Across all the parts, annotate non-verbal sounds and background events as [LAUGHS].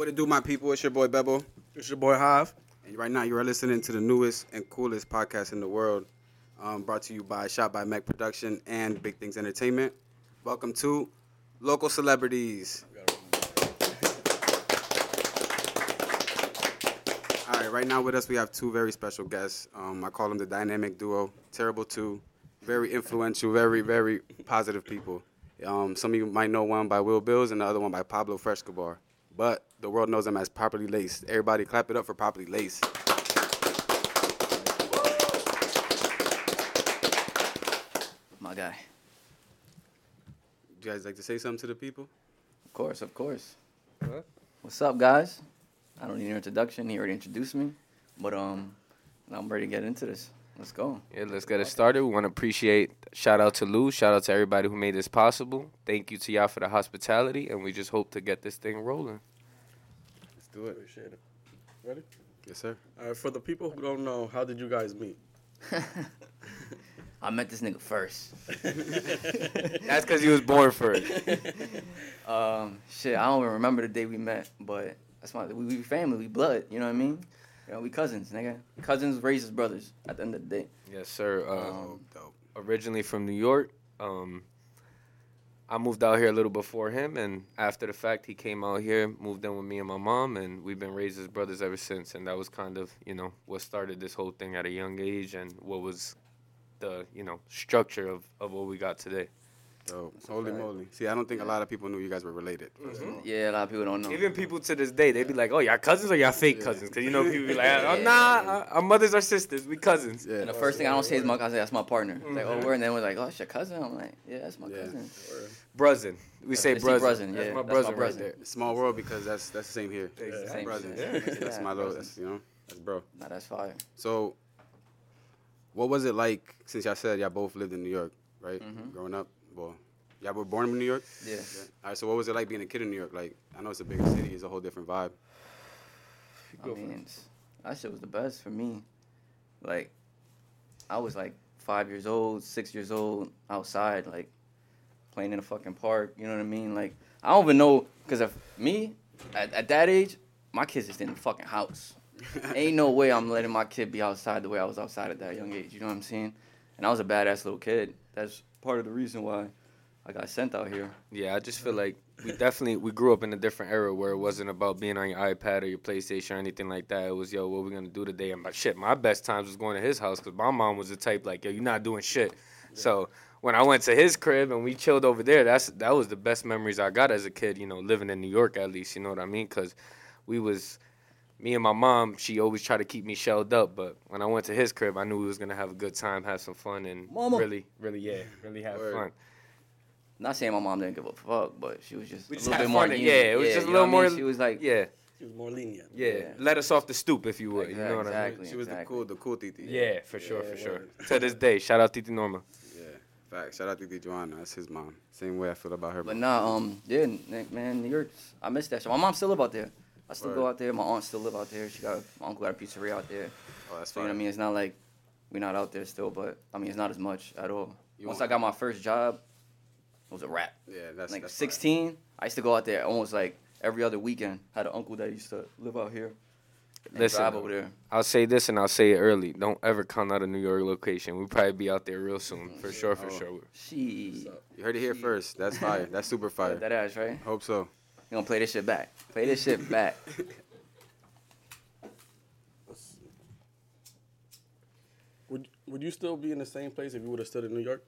What it do, my people? It's your boy Bebo. It's your boy Hive. And right now, you are listening to the newest and coolest podcast in the world, um, brought to you by Shot by Mech Production and Big Things Entertainment. Welcome to Local Celebrities. All right, right now with us, we have two very special guests. Um, I call them the dynamic duo, Terrible Two. Very influential, very, very positive people. Um, some of you might know one by Will Bills and the other one by Pablo Frescobar. But the world knows them as Properly Laced. Everybody clap it up for Properly Laced. My guy. Would you guys like to say something to the people? Of course, of course. What? What's up, guys? I don't need an introduction. He already introduced me. But um, I'm ready to get into this. Let's go. Yeah, let's get it started. We want to appreciate shout out to Lou, shout out to everybody who made this possible. Thank you to y'all for the hospitality, and we just hope to get this thing rolling. Let's do it. Appreciate it. Ready? Yes, sir. All right, for the people who don't know, how did you guys meet? [LAUGHS] I met this nigga first. [LAUGHS] That's because he was born first. Um, shit, I don't even remember the day we met, but that's my we, we family, we blood. You know what I mean? You know, we cousins, nigga. Cousins raised as brothers. At the end of the day. yes, sir. Uh, Um, Dope. originally from New York. Um, I moved out here a little before him, and after the fact, he came out here, moved in with me and my mom, and we've been raised as brothers ever since. And that was kind of, you know, what started this whole thing at a young age, and what was the, you know, structure of, of what we got today. Dope. a Holy fact. moly. See, I don't think a lot of people knew you guys were related. Yeah, a lot of people don't know. Even people to this day, they'd be like, "Oh, y'all cousins or y'all fake cousins?" Because you know people be like, [LAUGHS] "Oh, nah, uh, our mothers are sisters, we cousins." Yeah. And the first thing I don't say is my cousin. That's my partner. It's like, oh, where? And then we're like, oh, it's your cousin. I'm like, yeah, that's my Yeah. cousin. Brother, we say They say brother. brother, That's yeah, my that's my brother right there. Small world because that's that's the same here. Exactly. Same Brothers. shit. That's, that's my little, that's, you know, that's bro. Nah, that's fire. So, what was it like since y'all said y'all both lived in New York, right? Mhm. Growing up, well, y'all were born in New York. Yeah. All right. So, what was it like being a kid in New York? Like, I know it's a bigger city, it's a whole different vibe. I mean, that shit was the best for me. Like, I was like five years old, six years old, outside, like playing in a fucking park. You know what I mean? Like, I don't even know, cause of me, at, at that age, my kids just in the fucking house. Ain't no way I'm letting my kid be outside the way I was outside at that young age. You know what I'm saying? And I was a badass little kid. That's part of the reason why I got sent out here. Yeah, I just feel like we definitely we grew up in a different era where it wasn't about being on your iPad or your PlayStation or anything like that. It was yo, what we gonna do today? And my shit, my best times was going to his house because my mom was the type like yo, you're not doing shit. So when I went to his crib and we chilled over there, that's that was the best memories I got as a kid. You know, living in New York at least. You know what I mean? Because we was me and my mom. She always tried to keep me shelled up, but when I went to his crib, I knew we was gonna have a good time, have some fun, and Mama. really, really, yeah, really have Word. fun. Not saying my mom didn't give a fuck, but she was just We a little bit more lenient. yeah, it was just a little what I mean? more- She was like, Yeah. She was more lenient. Yeah, Yeah. let us off the stoop if you would. You know what I mean? Exactly. she was the cool, the cool Titi. Yeah, for sure, Yeah, for sure. to this day, shout out Titi Norma. Yeah. Fact. Shout out to Titi Joanna. That's his mom. Same way I feel about her. But nah, um, yeah, Nick, man, New York, I miss that shit. My mom still live out there. I still go out there. My aunt still live out there. She got my uncle got a pizzeria out there. oh, that's So you know what I mean? It's not like we're not out there still, but I mean it's not as much at all. You Once want- I got my first job, it was a wrap. Yeah, that's like that's fine. 16, I used to go out there almost like every other weekend. Had an uncle that used to live out here. And Listen, drive over there. I'll say this and I'll say it early. Don't ever count out a New York location. We'll probably be out there real soon, for mm-hmm. sure, for Oh. sure. She, You heard it here first. That's [LAUGHS] fire. That's super fire. that ass right. Hope so. You gonna play this shit back? Play this shit back. [LAUGHS] Would Would you still be in the same place if you would have stood in New York?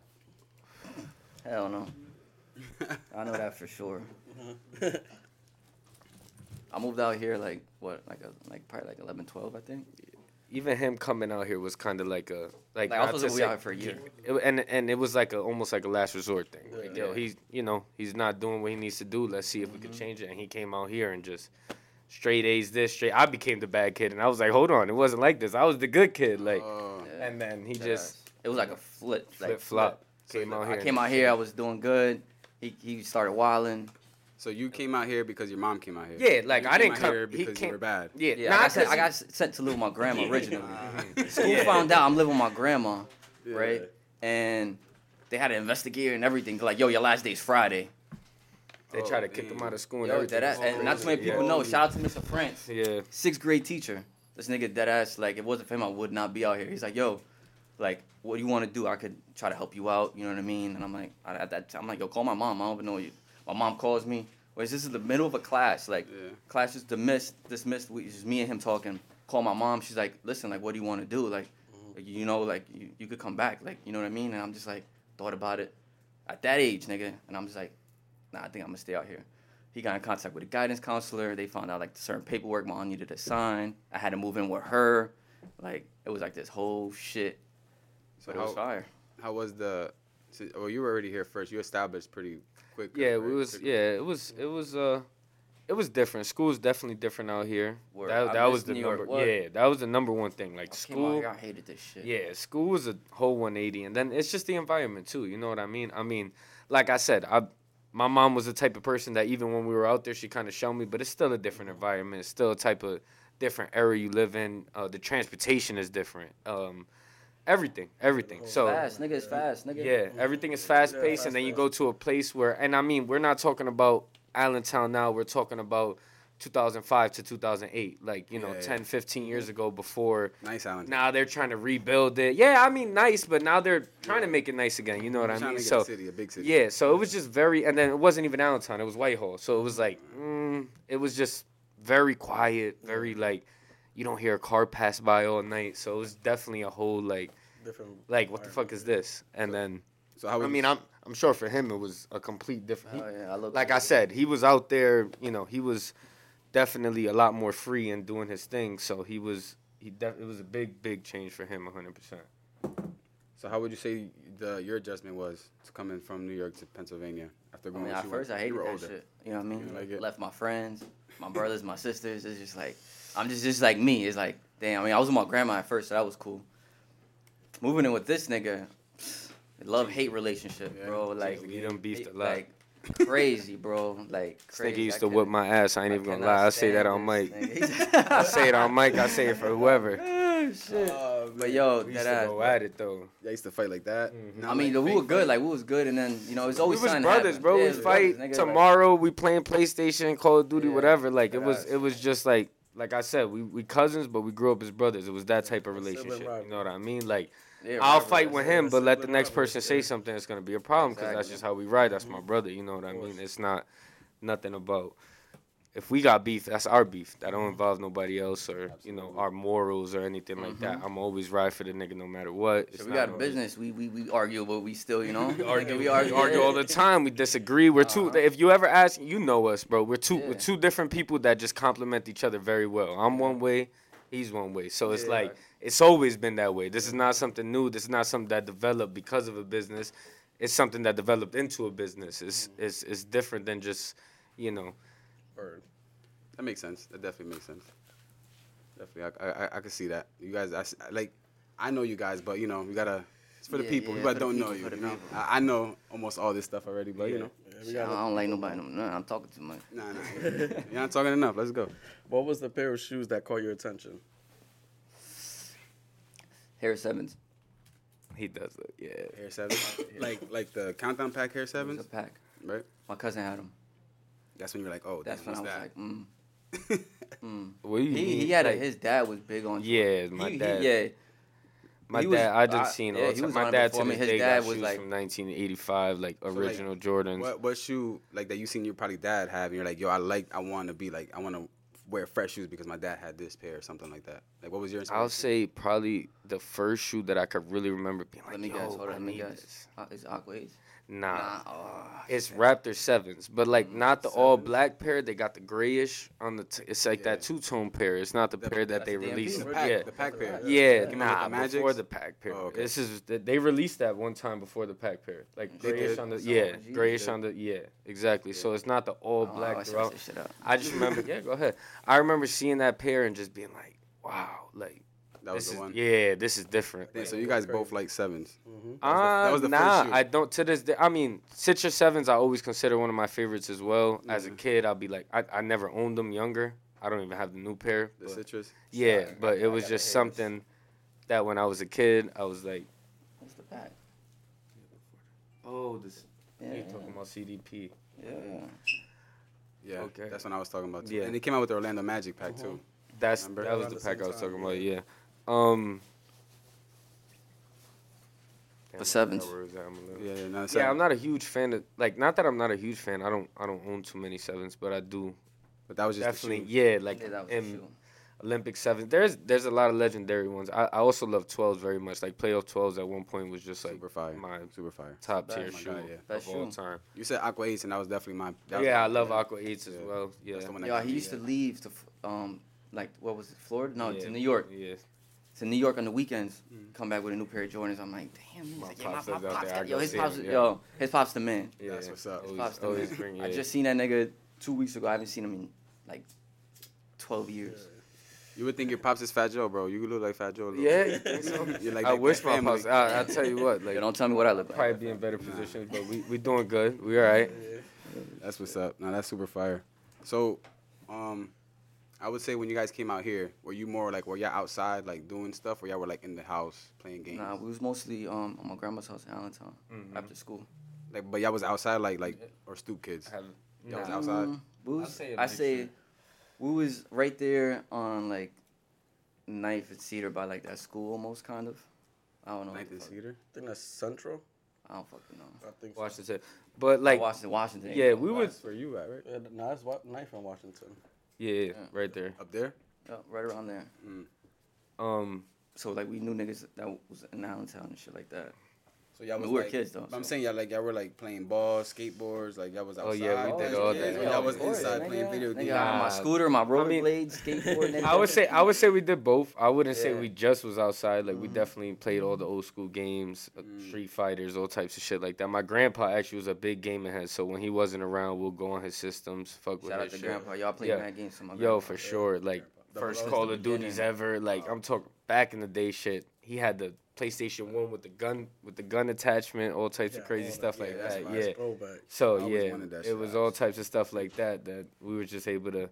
Hell no. [LAUGHS] I know that for sure. [LAUGHS] I moved out here like what, like a like probably like 11, 12, I think. Even him coming out here was kind of like a like, Like I was to supposed to be say- out for a year. It, and and it was like a almost like a last resort thing. Like, yo, Yeah. he's you know he's not doing what he needs to do. Let's see if we Mm-hmm. can change it. And he came out here and just straight A's this straight. I became the bad kid, and I was like, hold on, it wasn't like this. I was the good kid. Like. Yeah. and then he That just it was like a flip, like flip flop So came out I came out here, I was doing good. He he started wilding. So you came out here because your mom came out here. Yeah, like You I came didn't out come. here he because came. you were bad. Yeah, Yeah, nah, I, got sent, 'cause I got sent to live with my grandma [LAUGHS] originally. he- School Yeah. found out I'm living with my grandma, Yeah. right? And they had to investigate and everything. Like, yo, your last day's Friday. They Oh, try to kick him out of school and Yo, everything. dead ass, and not too many people Yeah. know. Shout out to Mr. France, Yeah. sixth grade teacher. This nigga dead ass, like, if it wasn't for him, I would not be out here. He's like, yo, like, what do you want to do? I could try to help you out. You know what I mean? And I'm like, I- at that time, I'm like, yo, call my mom. I don't even know you. My mom calls me. Wait, this is the middle of a class. Like, Yeah. class is dismissed. Dismissed. We just me and him talking. Call my mom. She's like, listen, like, what do you want to do? Like, mm-hmm. like, you know, like, you, you could come back. Like, you know what I mean? And I'm just like, thought about it. At that age, nigga. And I'm just like, nah, I think I'm gonna stay out here. He got in contact with a guidance counselor. They found out like certain paperwork mom needed to sign. I had to move in with her. Like it was like this whole shit. So But it was how, fire. how was the? So, well, you were already here first. You established pretty quick. Yeah, right? we was Pretty- yeah, it was it was uh it was different. School's definitely different out here. Word. That that was the New number What? yeah, that was the number one thing. Like I came out school I hated this shit. Yeah, school was a whole 180 and then it's just the environment too, you know what I mean? I mean, like I said, I my mom was the type of person that even when we were out there she kind of showed me, but it's still a different environment. It's still a type of different area you live in. Uh, the transportation is different. Um everything, everything. Oh, so fast, nigga, it's fast, nigga. yeah, mm. everything is fast paced, and then you go to a place where, and I mean, we're not talking about Allentown now. We're talking about 2005 to 2008, like you know, Yeah, yeah. 10, 15 years mm-hmm. ago. Before Nice Allen. now, they're trying to rebuild it. Yeah, I mean, nice, but now they're trying to make it nice again. You know what I mean? So a city, a big city. yeah, so it was just very, and then it wasn't even Allentown. It was Whitehall. So it was like, mm, it was just very quiet, very mm-hmm. like, you don't hear a car pass by all night. So it was definitely a whole like Different. like what the fuck is this and then So how? i mean i'm i'm sure for him it was a complete different Oh, yeah, I look like i said he was out there you know he was definitely a lot more free and doing his thing so he was he def- it was a big big change for him 100% So how would you say the your adjustment was to coming from New York to Pennsylvania after I going? mean, at you first I went- you hated that older. shit. You know what I mean? like? Left my friends, my brothers, my sisters. It's just like I'm just just like me. It's like damn. I mean, I was with my grandma at first, so that was cool. Moving in with this nigga, love hate relationship, Yeah. bro. Like we done beefed a lot. Like crazy, bro. Like this crazy. nigga used to can't- whip my ass i ain't I even gonna lie i say that on this mic [LAUGHS] i say it on mic i say it for whoever [LAUGHS] Oh, shit. Oh, But man. yo, we used that to ass. go at it though I used to fight like that. Mhm. I mean, like we were good. fight. Like we was good, and then you know, it's we always was something brothers, happen. bro. Yeah, we fight brothers, nigga, like- tomorrow. we playing PlayStation, Call of Duty, Yeah, whatever. Like it was, ass. it was just like, like I said, we we cousins, but we grew up as brothers. It was that type of relationship. You know what I mean? Like Yeah, I'll right, fight right. with him, but let the next person say something. It's gonna be a problem because that's just how we ride. That's my brother. You know what I mean? It's not nothing about. If we got beef, that's our beef. That don't involve nobody else or you know our morals or anything like that. I'm always ride for the nigga no matter what. It's So we got a business. We, we we argue, but we still, you know, [LAUGHS] we argue, We we argue, argue, yeah. all the [LAUGHS] time. We disagree. We're 2 Uh-huh. If you ever ask, you know us, bro. We're two. We're two different people that just complement each other very well. I'm one way, he's one way. So it's Yeah. like it's always been that way. This is not something new. This is not something that developed because of a business. It's something that developed into a business. It's Mm-hmm. it's it's different than just you know. Word. That makes sense. That definitely makes sense. Definitely, I I, I can see that. You guys, I, s- like, I know you guys, but you know, we gotta. It's for the Yeah, people. yeah, people for that the don't know you. you know? I, I know almost all this stuff already, but you know, Yeah, Shit, I don't like nobody. No, no, I'm talking too much. nah, nah. [LAUGHS] You're not talking enough. Let's go. What was the pair of shoes that caught your attention? Hares Sevens. He does it. Yeah. Hare seven, like like the countdown pack Hare It was sevens, a pack. right? My cousin had them. That's when you're like, oh, That's damn, when I what's was that? like, mm. [LAUGHS] mm. What do you He mean? he had a, his dad was big on. Yeah, my He- he- dad. yeah, My He was- dad, I just I- seen yeah, all he was My dad before to me. this His day dad got was shoes like- from 1985, like like, original Jordans. What what shoe like that you seen your probably dad have and you're like, yo, I like I want to be like I want to wear fresh shoes because my dad had this pair or something like that. Like what was your? I'll say probably the first shoe that I could really remember being like, Let me Yo, guess. Hold on. Let me need guess. this. Uh, is Aqua's? Nah, Nah. Oh, it's shit. Raptor sevens, but like mm, not the all black pair. They got the grayish on the. T- it's like that two tone pair. It's not the, The- pair that they the released. the The pack, yeah, the pack pair. yeah, The nah, one with the before the pack pair. Oh, okay. This is they released that one time before the pack pair, like grayish on the yeah, all grayish on the yeah, exactly. So it's not the all Oh, black I see throughout. that shit up. I just remember, yeah, go ahead. I remember seeing that pair and just being like, wow, like That was this the is one. yeah, this is different. Yeah, so you guys both like sevens. Mm-hmm. uh, that was the nah, shoe. I don't to this day. I mean, Citrus Sevens, I always consider one of my favorites as well. As a kid, I'll be like, I, I never owned them younger. I don't even have the new pair. The but- citrus. yeah, Sorry, but it was just hear this. something that when I was a kid, I was like, What's the pack? oh, this. Yeah, you yeah. talking about CDP? Yeah. Yeah, Okay. that's what I was talking about. Too. Yeah. and they came out with the Orlando Magic pack too. That's Remember? that was Around the the pack I was talking about. yeah. Yeah. Um. The sevens. I forgot where it was at, I'm a little- Yeah, yeah, no, Yeah, I'm not a huge fan of like not that I'm not a huge fan. I don't I don't own too many sevens, but I do But that was just definitely The yeah like Yeah, that was in. Olympic sevens. There's there's a lot of legendary ones. I, I also love twelves very much. Like playoff twelves at one point was just like super fire. my super fire. top tier my shoe God, yeah. of Best all time. You said Aqua Eights, and that was definitely my. Was Yeah, my- I love Aqua Eights as Yeah. well. Yeah. That's the one that Yeah, got he me, used to leave to f- um like what was it, Florida? No, yeah. to New York. Yeah. To New York on the weekends. Mm. Come back with a new pair of Jordans. I'm like, damn. He's My like, yeah, my, pops my pops there. Got, yo, his pops, him, yeah. yo, his pops the man. Yeah. That's what's up. His Always- pops the man. bring- I just seen that nigga two weeks ago. I haven't seen him in like twelve years. You would think your pops is Fat Joe, bro. You look like Fat Joe. Yeah, bit. you think so? [LAUGHS] You're like I wish my pops. I, I tell you what, [LAUGHS] like Yo, don't tell me what I look like. probably be in better positions, but we we doing good. We all right. That's what's up. Now that's super fire. So, um, I would say when you guys came out here, were you more like were y'all outside like doing stuff, or y'all were like in the house playing games? Nah, we was mostly um at my grandma's house in Allentown Mhm. after school. Like, but y'all was outside like like or stoop kids. Have, Y'all was outside. Mm, we was, I'd say a I say mixture. we was right there on like Knife and Cedar by like that school almost kind of. I don't know. Knife and Cedar. I think that's Central. I don't fucking know. I think. So. Washington, but like Washington, Washington. yeah, we would That's where you at, right? Yeah, no, that's wa- knife in Washington. Yeah, Yeah. right there. Up there. Yeah, right around there. Um, So like we knew niggas that was in Allentown and shit like that. So y'all was we were like, kids though. but I'm so. saying y'all like y'all were like playing ball, skateboards, like y'all was outside. Oh, yeah, we did all kids, that. or Yeah, y'all of was course, inside nigga. playing video games. I had my scooter, my mean, rollerblades, skateboard. [LAUGHS] nigga. I would say I would say we did both. I wouldn't say we just was outside. Like we Mhm. definitely played all the old school games, uh, Mm. Street Fighters, all types of shit like that. My grandpa actually was a big gaming head, so when he wasn't around, we'll go on his systems, fuck with Shout out his to shit. Grandpa. Y'all played Yeah. mad games for my Yo, grandpa. for sure. Like Double first Call of Duties beginning. ever. Like I'm talking back in the day, shit. He had the PlayStation One with the gun with the gun attachment, all types of crazy stuff that. like Yeah, that's that. Yeah. Throwback. So I yeah, that it shit. was all types of stuff like that that we were just able to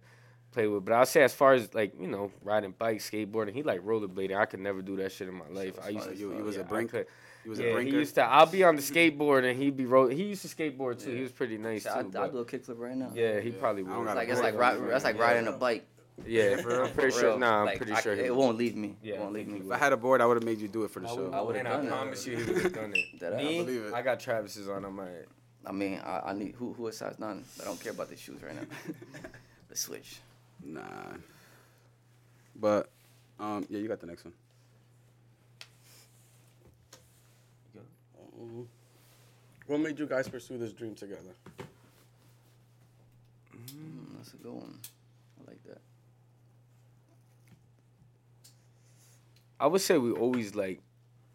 play with. But I'll say as far as like you know riding bikes, skateboarding, he like rollerblading. I could never do that shit in my life. was I used to. as You, you was yeah, a I brink. could- You was a yeah, he used to. I'll be on the skateboard and he'd be roll. He used to skateboard too. He was pretty nice Shit, too. I, I'll do a kickflip right now. yeah, he Yeah. probably I don't would. It's like it's like break. ri- that's like riding a bike. Yeah, [LAUGHS] for real? I'm pretty sure. real. Nah, I'm Like, pretty I- sure. he it won't leave me. Yeah, it won't leave me. If I had a board, I would have made you do it for the I show. I would've and done I it. promise you, he would have done it. That I Me, believe it. I got Travis's on. I'm I mean, I, I need who who is size nine. I don't care about the shoes right now. [LAUGHS] the switch. Nah. But um, yeah, you got the next one. What made you guys pursue this dream together? Mm, that's a good one. I like that. I would say we always like,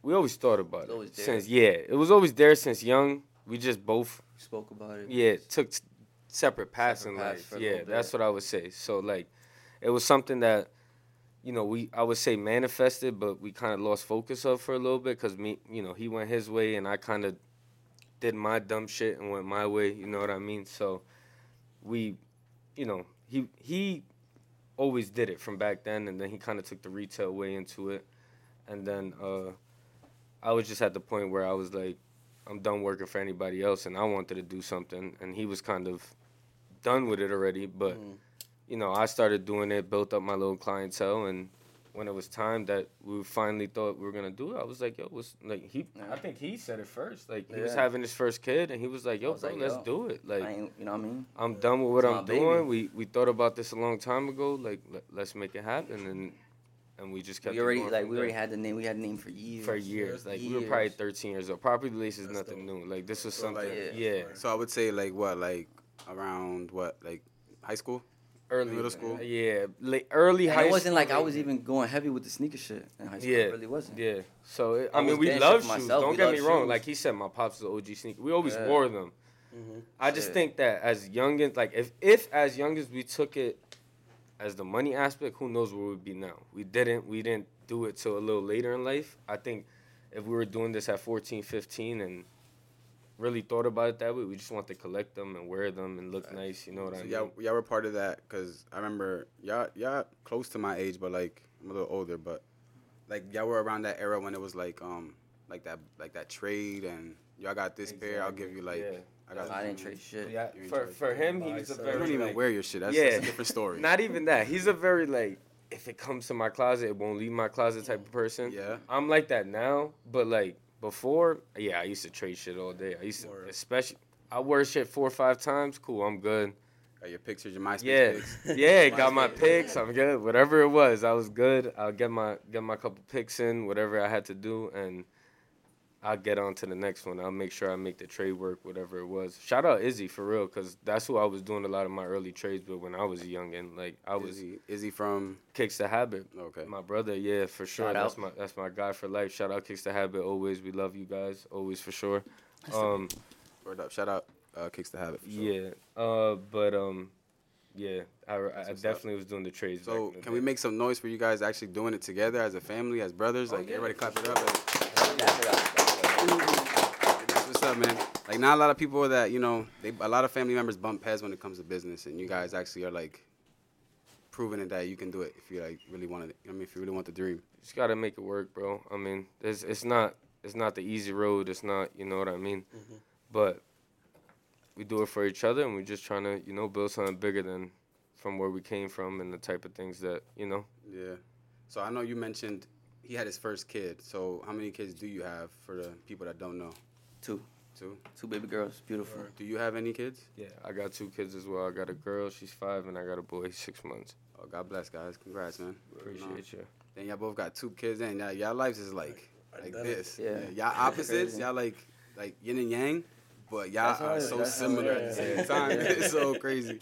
we always thought about it always there. since yeah, it was always there since young. We just both We spoke about it. yeah it took separate paths Separate in life. a Yeah, that's what I would say. So like, it was something that, you know, we I would say manifested, but we kind of lost focus of for a little bit because me, you know, he went his way and I kind of did my dumb shit and went my way. You know what I mean? So we, you know, he he always did it from back then, and then he kind of took the retail way into it, and then uh, I was just at the point where I was like, I'm done working for anybody else, and I wanted to do something, and he was kind of done with it already, but Mm. you know, I started doing it, built up my little clientele, and when it was time that we finally thought we were gonna do it, I was like, "Yo, was like he?" Yeah. I think he said it first. Like he was having his first kid, and he was like, "Yo, was bro, like, let's yo, do it." Like you know what I mean? I'm done with what It's I'm my baby. doing. We we thought about this a long time ago. Like let, let's make it happen, and and we just kept. We it already going like we there. already had the name. We had the name for years. for years. Like we were probably 13 years old. Properly Laced is That's nothing dope. new. Like this was So, like, something. Yeah. yeah. So I would say like what, like around what, like high school? Early Middle school? Yeah, late, early And high. it wasn't like I was even going heavy with the sneaker shit in high school. Yeah. It really wasn't. Yeah. So it, I I, mean, we getting love shoes. myself. Don't We get me love wrong. shoes. Like he said, my pops is an OG sneaker. We always Yeah. wore them. Mhm. I just Shit. think that as young as like if if as young as we took it as the money aspect, who knows where we'd be now. We didn't. We didn't do it till a little later in life. I think if we were doing this at 14, 15 and really thought about it that way, we just want to collect them and wear them and look nice. You know what So I mean? y'all, y'all were part of that because I remember y'all, y'all close to my age, but like I'm a little older. But like y'all were around that era when it was like um like that like that trade and y'all got this pair, I'll give you like Yeah. I got. I didn't trade shit. Yeah, for trade. for him, he's a very You don't even like, wear your shit. That's, yeah, that's a different [LAUGHS] story. Not even that. He's a very like if it comes to my closet, it won't leave my closet type of person. Yeah. I'm like that now, but like before, yeah, I used to trade shit all day. I used to, Word. especially, I wear shit four or five times. Cool, I'm good. Got your pictures, your MySpace Yeah, pics. [LAUGHS] yeah, [LAUGHS] got my pics. I'm good. Whatever it was, I was good. I'll get my get my couple pics in, whatever I had to do, and I'll get on to the next one. I'll make sure I make the trade work, whatever it was. Shout out Izzy for real, cause that's who I was doing a lot of my early trades with when I was young and Like I was Is he, from? kicks the habit. Okay. My brother, yeah, for sure. Shout that's out. my that's my guy for life. Shout out Kicks the Habit. Always, we love you guys. Always for sure. Um, Word up. Shout out. Uh, kicks the habit. For sure. yeah. Uh, but um, yeah, I, I what's up. definitely was doing the trades. So in the can we make some noise for you guys actually doing it together as a family, as brothers? Oh, Like yeah. everybody clap it up. Like, That's what I- that's what's up, man. Like not a lot of people that you know. They a lot of family members bump heads when it comes to business, and you guys actually are like proving it that you can do it if you like really want it. I mean, if you really want the dream. You just gotta make it work, bro. I mean, it's it's not it's not the easy road. It's not, you know what I mean. Mhm. But we do it for each other, and we're just trying to, you know, build something bigger than from where we came from and the type of things that, you know. Yeah. So I know you mentioned he had his first kid. So how many kids do you have for the people that don't know? Two, Two. two baby girls, beautiful. Do you have any kids? Yeah, I got two kids as well. I got a girl, she's five, and I got a boy, he's six months. Oh, God bless, guys. Congrats, man. Appreciate you. Then y'all both got two kids, and y'all, y'all lives is like like this. Yeah. Y'all opposites. Y'all like like yin and yang, but y'all That's are it is. so similar it at the same time. it's so crazy.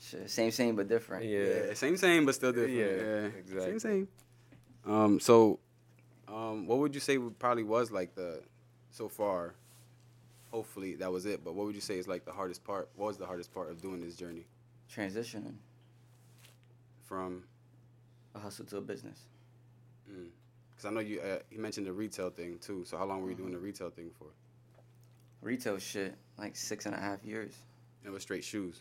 Shit, same, same, but different. Yeah. Yeah. Same, same, but still different. Yeah, Yeah. exactly. Same, same. Um. So, um, what would you say probably was like the so far? Hopefully that was it. But what would you say is like the hardest part? What was the hardest part of doing this journey Transitioning from? a hustle to a business. Because I know you uh, you mentioned the retail thing too. So how long were you doing the retail thing for? Retail shit, like six and a half years. And it was straight shoes.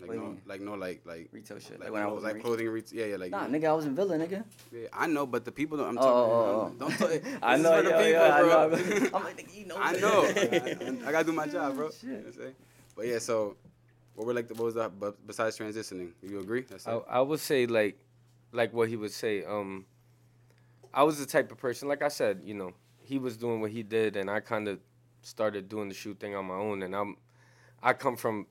Like What do you no, like no, like like Retail shit. like, Like, when I was like in re- clothing retail. Yeah, yeah, like Nah, you- nigga, I was in Villa, nigga. yeah, I know, but the people don't. I'm Oh, talking. oh, um, oh. Don't talk. [LAUGHS] I know, for yo, people, yo, I [LAUGHS] know. I'm like, nigga, you know. I know. [LAUGHS] I, I gotta do my job, bro. Shit. You know what I'm saying? But yeah, so what were like the what was that? But besides transitioning, you agree? That's I, it. I would say like like what he would say um i was the type of person like i said you know he was doing what he did and i kind of started doing the shoe thing on my own and i'm i come from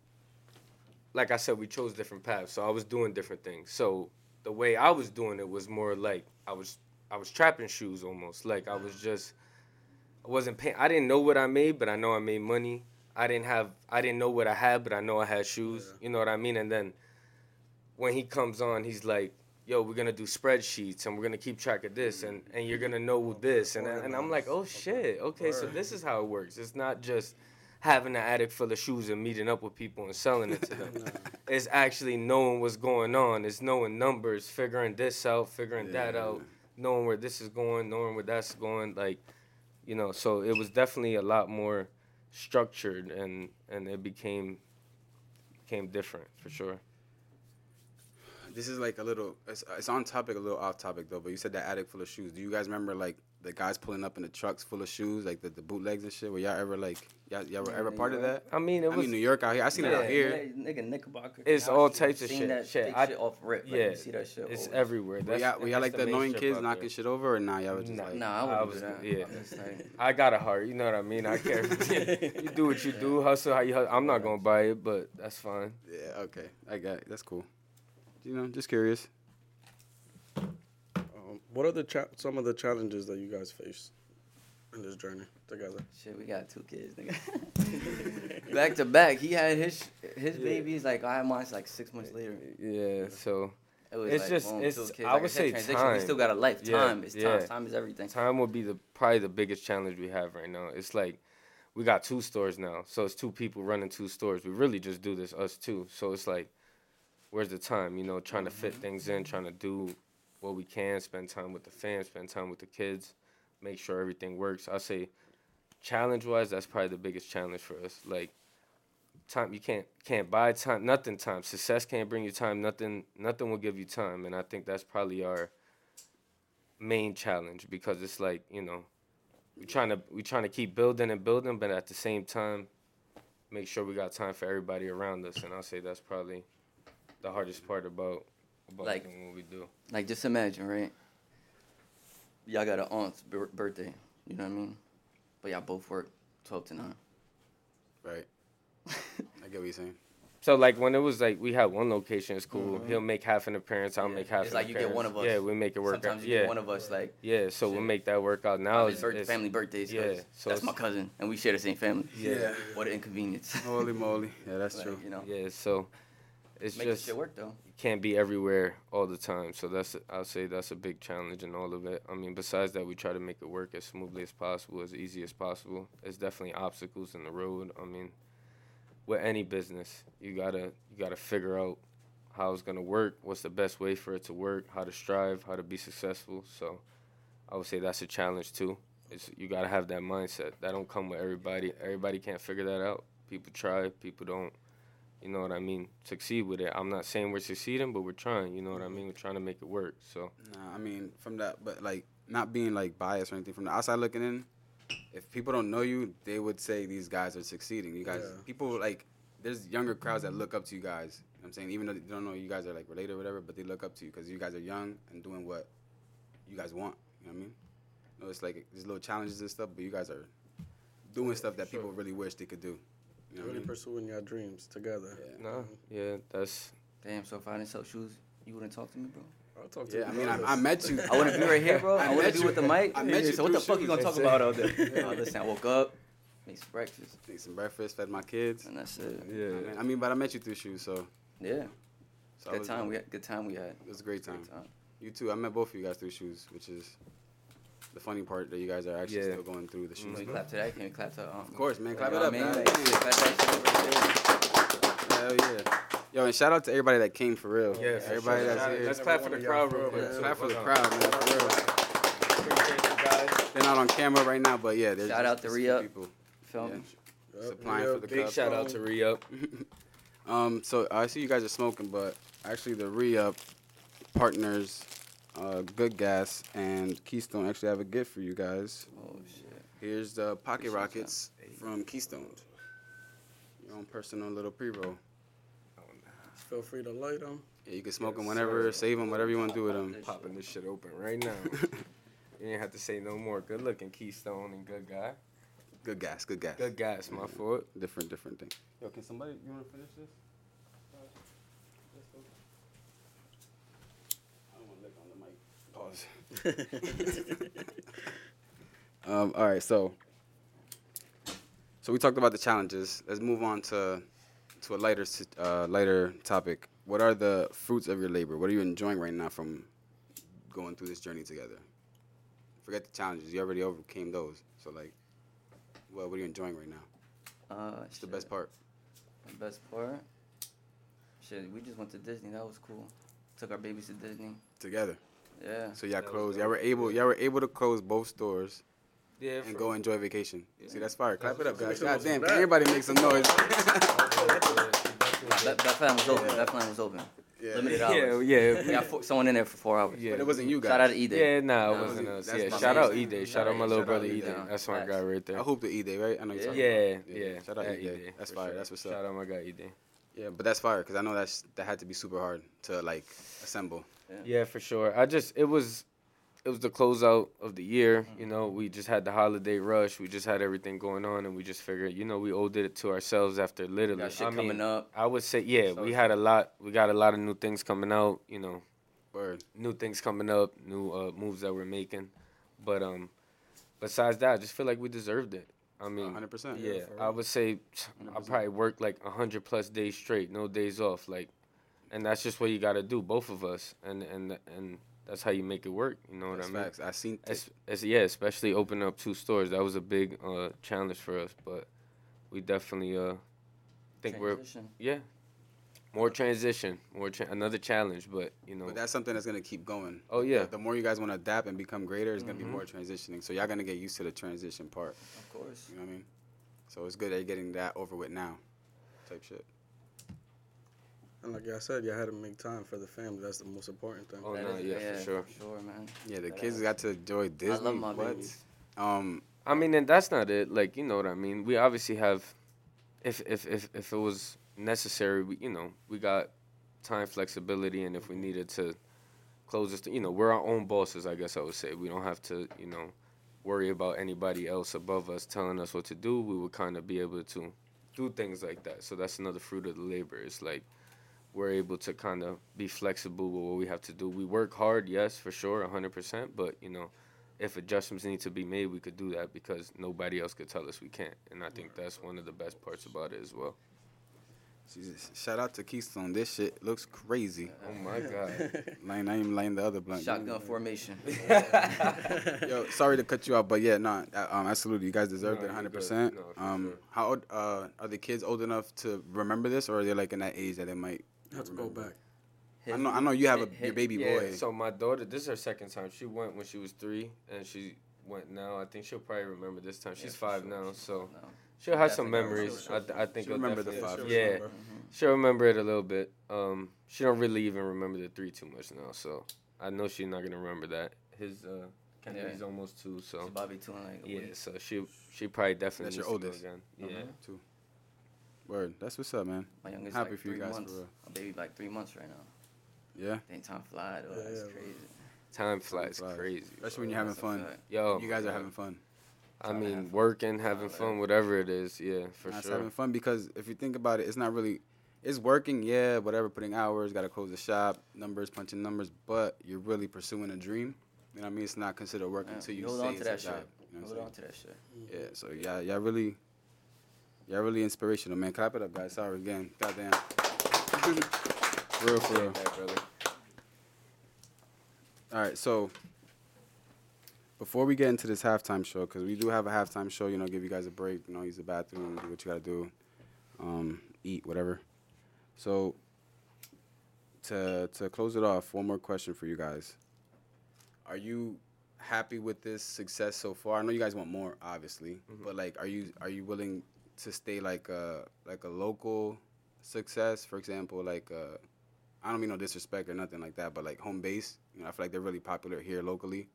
like i said we chose different paths so i was doing different things. So the way i was doing it was more like i was i was trapping shoes almost. Like i was just i wasn't paying i didn't know what i made but i know i made money. I didn't have i didn't know what i had but i know i had shoes. You know what i mean? And then when he comes on, he's like, "Yo, we're gonna do spreadsheets and we're gonna keep track of this and and you're gonna know this." And and I'm like, "Oh shit, okay, so this is how it works. It's not just having an attic full of shoes and meeting up with people and selling it to them. [LAUGHS] it's actually knowing what's going on. It's knowing numbers, figuring this out, figuring that out, knowing where this is going, knowing where that's going. Like, you know, so it was definitely a lot more structured and and it became became different for sure. This is like a little. It's, it's on topic, a little off topic though. But you said that attic full of shoes. Do you guys remember like the guys pulling up in the trucks full of shoes, like the, the bootlegs and shit? Were y'all ever like y'all, y'all were ever New part of that? I mean, it I was mean, New York out here. I seen it out here. Nigga, nigga Knickerbocker. It's all Street, types of seen shit. That Shit, I- shit off rip. Like, yeah, you see that shit. it's over. everywhere. Were That's, y'all, were y'all like the, main annoying kids knocking there. shit over, or nah, y'all were just Nah. like, Nah, I I wouldn't was- do that. yeah. I'm just like, I got a heart, you know what I mean. I care. [LAUGHS] [LAUGHS] you do what you do, hustle how you. Hustle. I'm not gonna buy it, but that's fine. yeah, okay, I got it. That's cool. You know, just curious. What are the cha- some of the challenges that you guys face in this journey together? shit, we got two kids, nigga. [LAUGHS] back to back. He had his his Yeah. babies like I had mine like six months later. Yeah. So It was It's like, just- boom, it's- two kids. I Like would said, say transition, time. We still got a life. Yeah, Time is yeah. time. Time is everything. time will be the probably the biggest challenge we have right now. It's like we got two stores now, so it's two people running two stores. We really just do this us two. So it's like, where's the time? You know, trying to fit mm-hmm. things in, trying to do what we can, spend time with the fans, spend time with the kids, make sure everything works. I say, challenge wise, that's probably the biggest challenge for us. Like time you can't can't buy time nothing time success can't bring you time nothing nothing will give you time and i think that's probably our main challenge because it's like you know we're trying to we're trying to keep building and building but at the same time make sure we got time for everybody around us. And I'll say that's probably the hardest part about about Like- doing what we do. Like just imagine, right? Y'all got an aunt's bir- birthday. You know what I mean? But y'all both work twelve to nine. Right. [LAUGHS] I get what you're saying. So like when it was like we had one location, it's cool. He'll make half an appearance, I'll Mm-hmm. Yeah. make half. It's an like you get one of us. Yeah, we make it work. Sometimes out. you yeah, get one of us like yeah. So we'll make that work out. Now his it's, birth- it's- family birthdays. Yeah, so that's my cousin, and we share the same family. Yeah. What an inconvenience. Holy moly. Yeah, that's [LAUGHS] Like, true. You know, Yeah, so it's make just shit work though. you can't be everywhere all the time. So that's I'll say that's a big challenge in all of it. I mean, besides that, we try to make it work as smoothly as possible, as easy as possible. There's definitely obstacles in the road. I mean, with any business, you gotta you gotta figure out how it's gonna work, what's the best way for it to work, how to strive, how to be successful. So I would say that's a challenge too. It's, you gotta have that mindset. That don't come with everybody. Everybody can't figure that out. People try, people don't you know what I mean, succeed with it. I'm not saying we're succeeding, but we're trying, you know what I mm-hmm. mean? We're trying to make it work. So Nah, I mean, from that, but like not being like biased or anything. From the outside looking in, if people don't know you, they would say these guys are succeeding. You guys, Yeah. people like, there's younger crowds that look up to you guys. You know what I'm saying, even though they don't know you guys are like related or whatever, but they look up to you because you guys are young and doing what you guys want. You know what I mean? You know, it's like there's little challenges and stuff, but you guys are doing stuff that Sure. people really wish they could do. You know what I really mean? pursuing your dreams together. Yeah. no, yeah, that's Damn. So if I didn't sell shoes, you wouldn't talk to me, bro. I'll talk to Yeah, I you mean, I, about I this. met you. I wouldn't be right here, bro. [LAUGHS] I, I wouldn't be you- with the mic. I met you so what the through fuck you gonna talk That's about it. out there? [LAUGHS] Oh, listen, I woke up, made some breakfast, Ate some breakfast, fed my kids. and that's it. I yeah. mean, I mean, but I met you through shoes, so, Yeah. so Good was- time. We uh, had good time. We had. It was a great time. Great time. You too. I met both of you guys through shoes, which is the funny part that you guys are actually Yeah. still going through the shoes. Can we clap to that? Can we clap to? Um, Of course, man. Clap it up, what man. Like, yeah, clap that shit right there. Hell yeah. Yo, and shout out to everybody that came for real. Yeah, for everybody sure. that's Shout- here. Let's clap for the crowd real quick. Yeah. clap for the crowd, man. For real. Appreciate you guys. They're not on camera right now, but yeah, there's Shout out to just Re-Up. people. Film. Yeah. Yep, Supplying yeah, for the big Big cup. shout out to Re-Up. [LAUGHS] Um, so I see you guys are smoking, but actually the re-up partners, uh, Good Gas and Keystone actually have a gift for you guys. Oh shit. Here's the Pocket Rockets from Keystone. Your own personal little pre-roll. Feel free to light them. Yeah, you can smoke them Yes, whenever, sir. save them, whatever you want to do with them. Popping this shit open right now. [LAUGHS] you ain't have to say no more. Good looking Keystone and good guy. Good gas, good gas. Good guys, my fault. Different, different thing. Yo, can somebody, you want to finish this? I don't want to lick on the mic. Pause. [LAUGHS] um, all right, so so we talked about the challenges. Let's move on to to a lighter uh, lighter topic. What are the fruits of your labor? What are you enjoying right now from going through this journey together? Forget the challenges. You already overcame those. So like, what what are you enjoying right now? Uh, What's the best part? The best part. Shit, we just went to Disney. That was cool. Took our babies to Disney. Together. Yeah. So y'all closed. Y'all were able. Y'all were able to close both stores Yeah, and go enjoy vacation. See, that's fire. Clap it up, guys. Make God damn, for everybody make some noise. [LAUGHS] That, that plan was open. That plan was open. yeah. Limited Yeah, hours. yeah, We got four, someone in there for four hours. yeah. But it wasn't you guys. Shout out to E Day. Yeah, nah, it wasn't us. Yeah, shout out E Day. Shout out my little brother out E E-Day. That's my Facts. guy right there. I hope the E Day, right? I know you're Yeah. talking Yeah, about. yeah. Shout out At E Day. That's fire. sure. That's what's up. Shout out my guy E Day. Yeah, but that's fire because I know that's that had to be super hard to like assemble. Yeah, for sure. I just it was it was the closeout of the year. You know, we just had the holiday rush. We just had everything going on, and we just figured, you know, we owed it to ourselves after literally. Got shit I mean, coming up. I would say, yeah, So we had a lot. We got a lot of new things coming out. You know, Word. new things coming up, new uh, moves that we're making. But um, besides that, I just feel like we deserved it. I mean, 100%. yeah, Yeah, I would say I 100%. probably worked like hundred plus days straight, no days off. Like, and that's just what you got to do, both of us, and and and that's how you make it work. You know what That's I mean? facts. I seen. T- As, as, yeah, especially opening up two stores. That was a big uh, challenge for us, but we definitely uh, think we're yeah more transition, more cha- another challenge. But you know, but that's something that's gonna keep going. oh yeah, The more you guys want to adapt and become greater, it's gonna be Mhm. more transitioning. So y'all gonna get used to the transition part. Of course. You know what I mean? So it's good that you're getting that over with now, type shit. And like I said, you had to make time for the family. That's the most important thing. Oh, That no, is- yeah, for sure. For sure, man. Yeah, the That kids I- got to enjoy Disney. I love my what? babies. Um, I mean, and that's not it. Like you know what I mean. We obviously have if if if if it was necessary, we you know we got time flexibility, and if we needed to close this, you know, we're our own bosses. I guess I would say we don't have to you know worry about anybody else above us telling us what to do. We would kind of be able to do things like that. So that's another fruit of the labor. It's like we're able to kind of be flexible with what we have to do. We work hard, yes, for sure, 100%, but you know, if adjustments need to be made, we could do that because nobody else could tell us we can't. And I think that's one of the best parts about it as well. Jesus. Shout out to Keystone. This shit looks crazy. Oh my God. [LAUGHS] Line, not even laying the other blunt. Shotgun formation. [LAUGHS] Yo, sorry to cut you off, but yeah, no, uh, um, absolutely. You guys deserved No, it you're 100. good. percent No, Um, sure. how old uh, are the kids old enough to remember this, or are they like in that age that they might? You have to go back. I know, I know you have a, Hit- your baby yeah, boy. so my daughter, this is her second time. She went when she was three, and she went now. I think she'll probably remember this time. She's for five sure, now, so No. she'll have some Definitely memories. She'll- I, th- I think she'll remember the five. she'll Yeah, remember. she'll remember it a little bit. Um, she don't really even remember the three too much now, so I know she's not gonna remember that. His uh, Kennedy's Yeah. almost two, so It's Bobby too in like a yeah, week. so she she probably definitely That's your needs to oldest? again. Yeah. Mhm. Too. Word. That's what's up, man. My youngest Happy like for you three guys, for months. real. My baby like three months right now. Yeah. Ain't time flies. though. Yeah, That's yeah, crazy. Time flies flies. crazy. Especially when you're having That's fun. fact. Yo, You guys are having fun. I Trying to mean, have fun. working, having fun, whatever it is. Yeah, for That's sure. having fun because if you think about it, it's not really. It's working, yeah, whatever, putting hours, got to close the shop, numbers, punching numbers, but you're really pursuing a dream. You know what I mean? It's not considered work Yeah, until you you hold say on to it's a that job. shit. You know Hold on to that shit. Yeah, so yeah, y'all really, y'all really inspirational, man. Clap it up, guys. Sorry again. Goddamn. real, for real. All right, so before we get into this halftime show, because we do have a halftime show, you know, give you guys a break, you know, use the bathroom, do what you got to do, um, eat, whatever. So to to close it off, one more question for you guys: Are you happy with this success so far? I know you guys want more, obviously, but like, are you are you willing to stay like a like a local success? For example, like. Uh, I don't mean no disrespect or nothing like that, but like home base, you know, I feel like they're really popular here locally.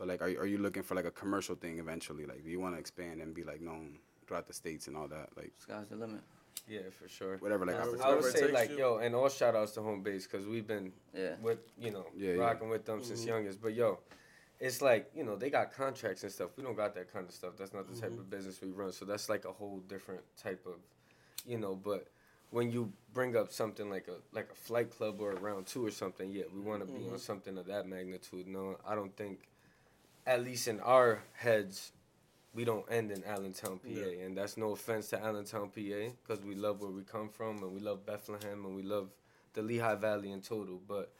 But like, are you, are you looking for like a commercial thing eventually? Like, do you want to expand and be like known throughout the states and all that? Like, Sky's the limit. Yeah, for sure. whatever, like, Yeah. I would say like you. yo, and all shout outs to home base because we've been Yeah. with you know Yeah, yeah. rocking with them since Mhm. youngest. But yo, it's like you know they got contracts and stuff. We don't got that kind of stuff. That's not the type Mhm. of business we run. So that's like a whole different type of, you know. But when you bring up something like a like a flight club or a round two or something, yeah, we want to be on Mhm. something of that magnitude. No, I don't think, at least in our heads, we don't end in Allentown, PA, Yeah. and that's no offense to Allentown, PA, because we love where we come from and we love Bethlehem and we love the Lehigh Valley in total. But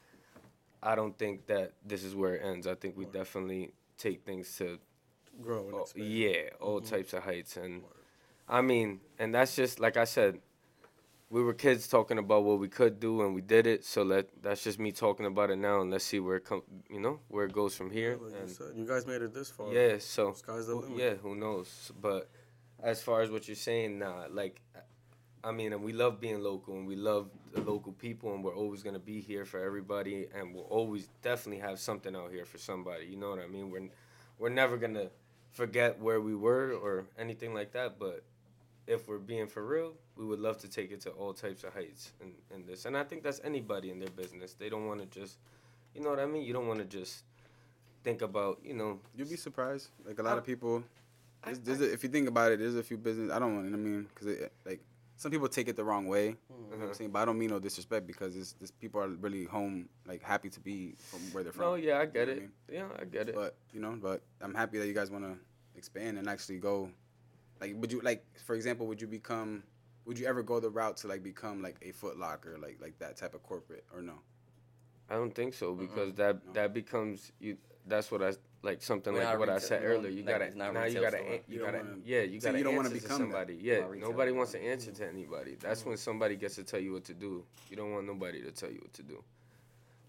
I don't think that this is where it ends. I think we Word. definitely take things to Grow and expand. yeah, all Mhm. types of heights, and Word. I mean, and that's just like I said. We were kids talking about what we could do, and we did it. So let that's just me talking about it now, and let's see where it come, you know, where it goes from here. Like you and said, you guys made it this far. yeah, so Sky's the who- limit. yeah, who knows? But as far as what you're saying, nah, like, I mean, and we love being local, and we love the local people, and we're always gonna be here for everybody, and we'll always definitely have something out here for somebody. You know what I mean? We're we're never gonna forget where we were or anything like that, but if we're being for real, we would love to take it to all types of heights in, in this. And I think that's anybody in their business. They don't want to just, you know what I mean? You don't want to just think about, you know, You'd be surprised. Like a lot of people, there's, there's a, if you think about it, there's a few business. I don't want. I mean, because like some people take it the wrong way. You know what I'm Mhm. saying? But I don't mean no disrespect because it's, this people are really home, like happy to be from where they're from. no, yeah, I get know it. I Yeah, I get it. But you know, but I'm happy that you guys want to expand and actually go. Like, would you like, for example, would you become? Would you ever go the route to like become like a Foot Locker, like like that type of corporate, or no? I don't think so because that No. that becomes you. That's what I like something We're like not what I said earlier. You like, gotta it's not now you gotta store. an- You you gotta wanna- yeah you gotta you don't wanna answer to become that. somebody. Yeah, nobody wants to answer to anybody. That's when somebody gets to tell you what to do. You don't want nobody to tell you what to do.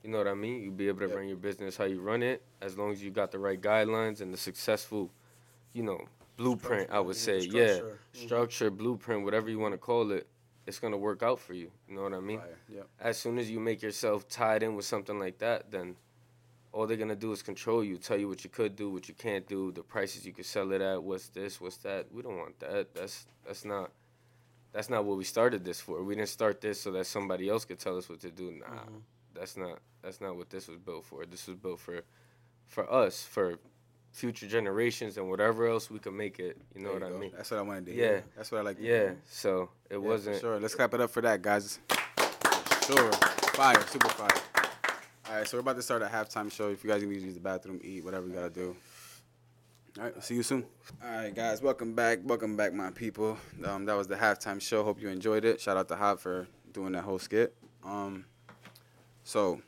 You know what I mean? You be able to Yep. run your business how you run it as long as you got the right guidelines and the successful, you know, blueprint. I would say Structure. yeah, Structure. Mhm. structure, blueprint, whatever you want to call it. It's gonna work out for you. You know what I mean? Fire. Yep. as soon as you make yourself tied in with something like that, then all they're gonna do is control you, tell you what you could do, what you can't do, the prices you could sell it at, what's this, what's that. We don't want that. That's that's not that's not what we started this for. We didn't start this so that somebody else could tell us what to do. Nah, Mm-hmm. that's not that's not what this was built for. This was built for for us, for future generations and whatever else we could make it. You know There what you I mean? That's what I wanted to do. Yeah. hear. That's what I like. to Yeah. hear. So it Yeah, wasn't. Sure. Let's clap it up for that, guys. Sure. Fire. Super fire. All right, so we're about to start a halftime show. If you guys need to use the bathroom, eat, whatever you gotta do. All right, see you soon. All right, guys, welcome back. Welcome back, my people. Um, that was the halftime show. Hope you enjoyed it. Shout out to Hop for doing that whole skit. Um, so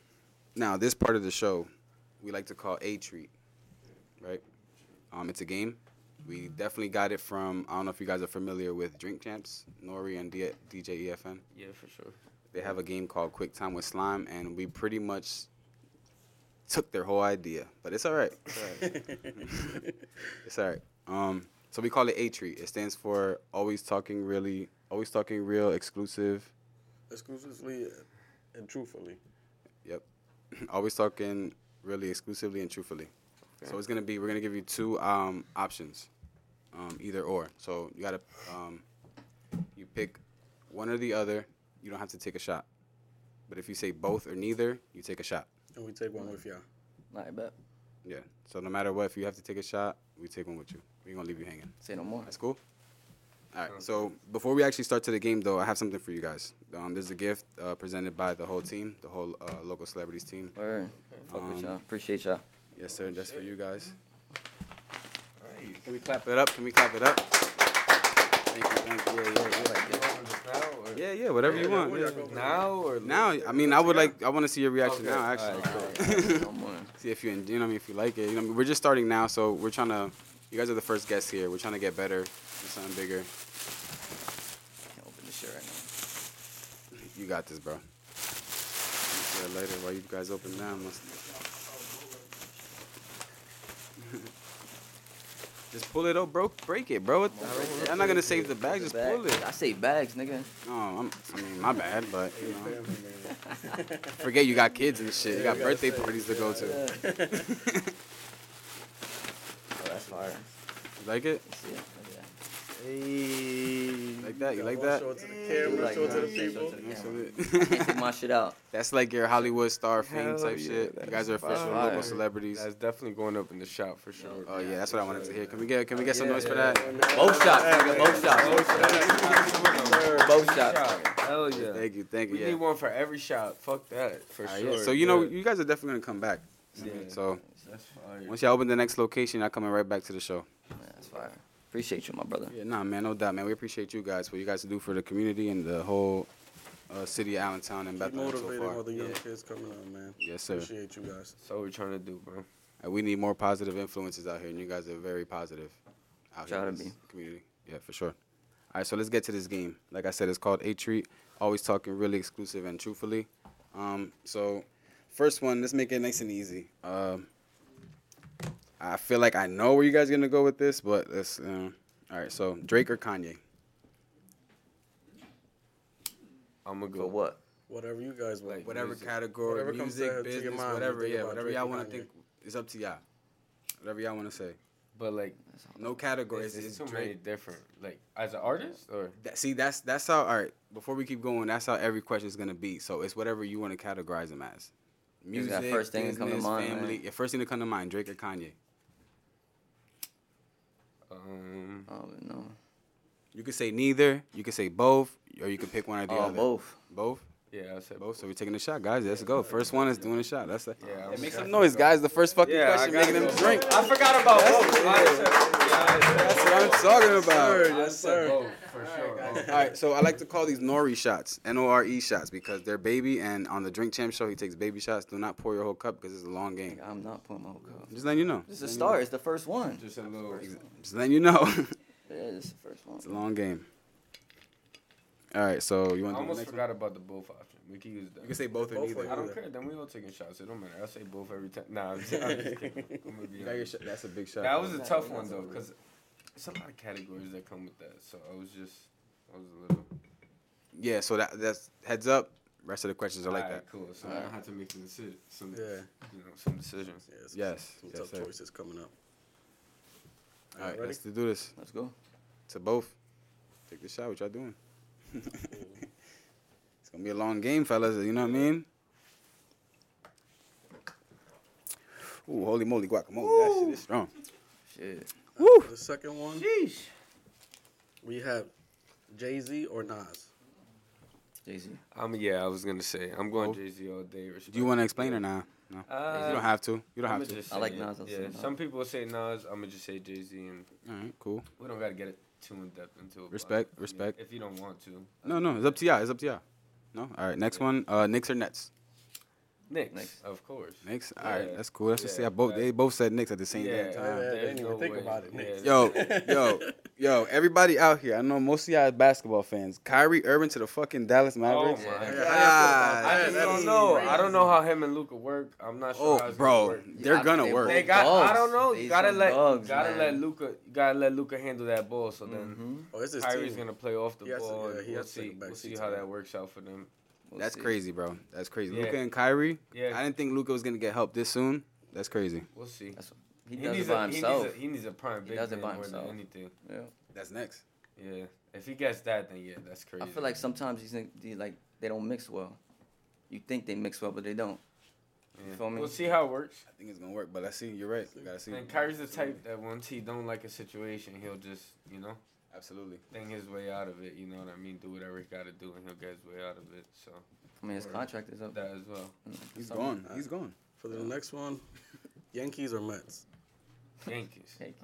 now this part of the show, we like to call a treat, right? Um, it's a game. We definitely got it from. I don't know if you guys are familiar with Drink Champs, Nori and D- DJ EFN. Yeah, for sure. They have a game called Quick Time with Slime, and we pretty much took their whole idea. But it's all right. It's all right. [LAUGHS] it's all right. Um, so we call it A Treat. It stands for always talking really, always talking real, exclusive. Exclusively and truthfully. Yep. [LAUGHS] always talking really, exclusively, and truthfully. So it's gonna be. We're gonna give you two um, options, um, either or. So you gotta um, you pick one or the other. You don't have to take a shot. But if you say both or neither, you take a shot. And we take one with y'all. I bet. Yeah. So no matter what, if you have to take a shot, we take one with you. We're gonna leave you hanging. Say no more. That's cool. All right. So before we actually start to the game, though, I have something for you guys. Um, there's a gift uh, presented by the whole team, the whole uh, local celebrities team. Word. Fuck with Um, y'all. Appreciate y'all. Yes, sir. That's for you guys. All right. Can we clap it up? Can we clap it up? Thank you. Thank you. Yeah, yeah, yeah. Yeah, yeah. Whatever you want. yeah. Now or Now, I mean, I would like. I want to see your reaction Okay. now. Actually. Alright, no more. see if you en- you know what I mean if you like it. You know, what I mean? we're just starting now, so we're trying to. You guys are the first guests here. We're trying to get better, do something bigger. Can't open this shit right now. You got this, bro. See later while you guys open down. Just pull it up, bro. Break it, bro. The- I'm not gonna save the bag. Just pull it. I say bags, nigga. Oh, I'm, I mean, my bad, but you know, [LAUGHS] forget you got kids and shit. You got birthday parties to go to. [LAUGHS] Oh, that's fire. You like it see it. Look at that. Hey. Like that? You like that? Show it to the camera, Like show it to the that. Show it people. That's it. [LAUGHS] My shit out. That's like your Hollywood star fame type yeah, shit. You guys are official fire. local celebrities. That's definitely going up in the shop for sure. Oh yeah, that's what I wanted to hear. Can we get can we get some Yeah, noise for yeah, that? Both shots, nigga. Both shots. Both shots. Both shots. Hell yeah. Thank you, thank you. We need one for every shot. Fuck that. For sure. So you know you guys are definitely gonna come back. Yeah. So once y'all open the next location, y'all coming right back to the show. That's fire. Appreciate you, my brother. Yeah, nah, man, no doubt, man. We appreciate you guys what you guys do for the community and the whole uh, city of Allentown and Keep Bethlehem so motivating far. the young Yeah. kids coming up, man. Yes, sir. Appreciate you guys. That's all we're trying to do, bro. And we need more positive influences out here, and you guys are very positive out Try here to in this be. community. Yeah, for sure. All right, so let's get to this game. Like I said, it's called A Treat. Always talking really exclusive and truthfully. Um, so first one, let's make it nice and easy. Um, I feel like I know where you guys are gonna go with this, but let's. Uh, all right, so Drake or Kanye? I'm gonna For go. what? Whatever you guys want. Like, Whatever music. category, Whatever comes music, to- to your business, mind, whatever. Yeah, whatever Drake y'all want to think. It's up to y'all. Whatever y'all want to say. But like, No category. it's, It's, it's it's too many different. Like, as an artist or That, see, that's that's how. All right, before we keep going, that's how every question is gonna be. So it's whatever you want to categorize them as. Music, that first thing that come to business, mind, family. right? Yeah, first thing to come to mind, Drake or Kanye. Um, I don't know. You could say neither. You could say both, or you could pick one or the Oh, other. both. Both. Yeah, I said Both. So we're taking a shot, guys. Let's go. First one is doing a shot. That's it. Yeah, I'm make some noise, guys. The first fucking Yeah, question making them drink. I forgot about both. I said- That's what I'm talking about. I said both, for sure. All right, so I like to call these Nori shots, N-O-R-E shots, because they're baby, and on the Drink Champ show, he takes baby shots. Do not pour your whole cup because it's a long game. I'm not pouring my whole cup. Just letting you know. This is a start. It's the first one. Just a little. Just letting you know. [LAUGHS] It is the first one. it's a long game. All right, so you I want to do the almost next forgot one? about the both option. We can use that. You can say both or Both neither. I don't care. Then we all taking shots. It don't matter. I say both every time. Nah, I'm just, I'm just kidding. [LAUGHS] I'm gonna be You got your honest. shot. That's a big shot. That was a Yeah, tough one though, cause it's a lot of categories that come with that. So I was just, I was a little. yeah, so that that's heads up. Rest of the questions are like Alright, that. Cool. So I have to make some decisions. Some, Yeah. you know, some decisions. Yeah, some, Yes, Some yes, tough sir. choices coming up. All right, ready? let's do this. Let's go. To both. Take the shot. What y'all doing? [LAUGHS] it's gonna be a long game, fellas. You know what I mean? Ooh, holy moly, guacamole! That shit is strong. Shit. The second one, Sheesh. we have Jay Z or Nas. Jay Z. I'm yeah. I was gonna say I'm going Oh. Jay Z all day. Do you want to explain or nah? No, Uh, you don't have to. You don't I'ma have to. I like Nas. I'll Yeah, Nas. some people say Nas. I'm gonna just say Jay Z, and All right, cool. we don't gotta get it too in depth into it. but, Respect, yeah, respect. if you don't want to. No, no, it's up to y'all. It's up to y'all. No, all right. Next one, uh, Knicks or Nets? Knicks, Knicks. of course. Knicks. All right, Yeah. that's cool. That's just Yeah, see. I both right. they both said Knicks at the same Yeah, damn time. Yeah, they didn't even no think way. about it, Yeah, Knicks. Yo, yo, yo, everybody out here, I know most of y'all are basketball fans. Kyrie Irving to the fucking Dallas Oh Mavericks. my Yeah, god. how y'all feel about God. I just That's don't know. crazy. I don't know how him and Luka work. I'm not sure. how Oh, it's bro, gonna work. they're gonna they work. They both got. I don't know. You gotta let. dogs, gotta man. let Luka. You gotta let Luka handle that ball. So then Mm-hmm. Oh, it's his Kyrie's team. gonna play off the He ball. yeah, and he we'll has to take see. We'll see how that works out for them. That's crazy, bro. That's crazy. Yeah. Luka and Kyrie. Yeah. I didn't think Luka was gonna get help this soon. That's crazy. We'll see. That's he does needs it by a, he himself. needs a, he needs a prime He big does it man by more himself. than anything. yeah. That's next. Yeah. If he gets that, then yeah, that's crazy. I feel like sometimes these think like they don't mix well. You think they mix well, but they don't. Yeah. feel me? We'll see how it works. I think it's gonna work, but let's see. You're right. You gotta see. And Kyrie's the type that once he don't like a situation, he'll just you know Absolutely. Thing his way out of it. You know what I mean? Do whatever he got to do, and he'll get his way out of it. So I mean, his contract is up. that as well. Mm, He's something. gone. He's gone. For the next one, [LAUGHS] Yankees or Mets. Yankees. Yankees.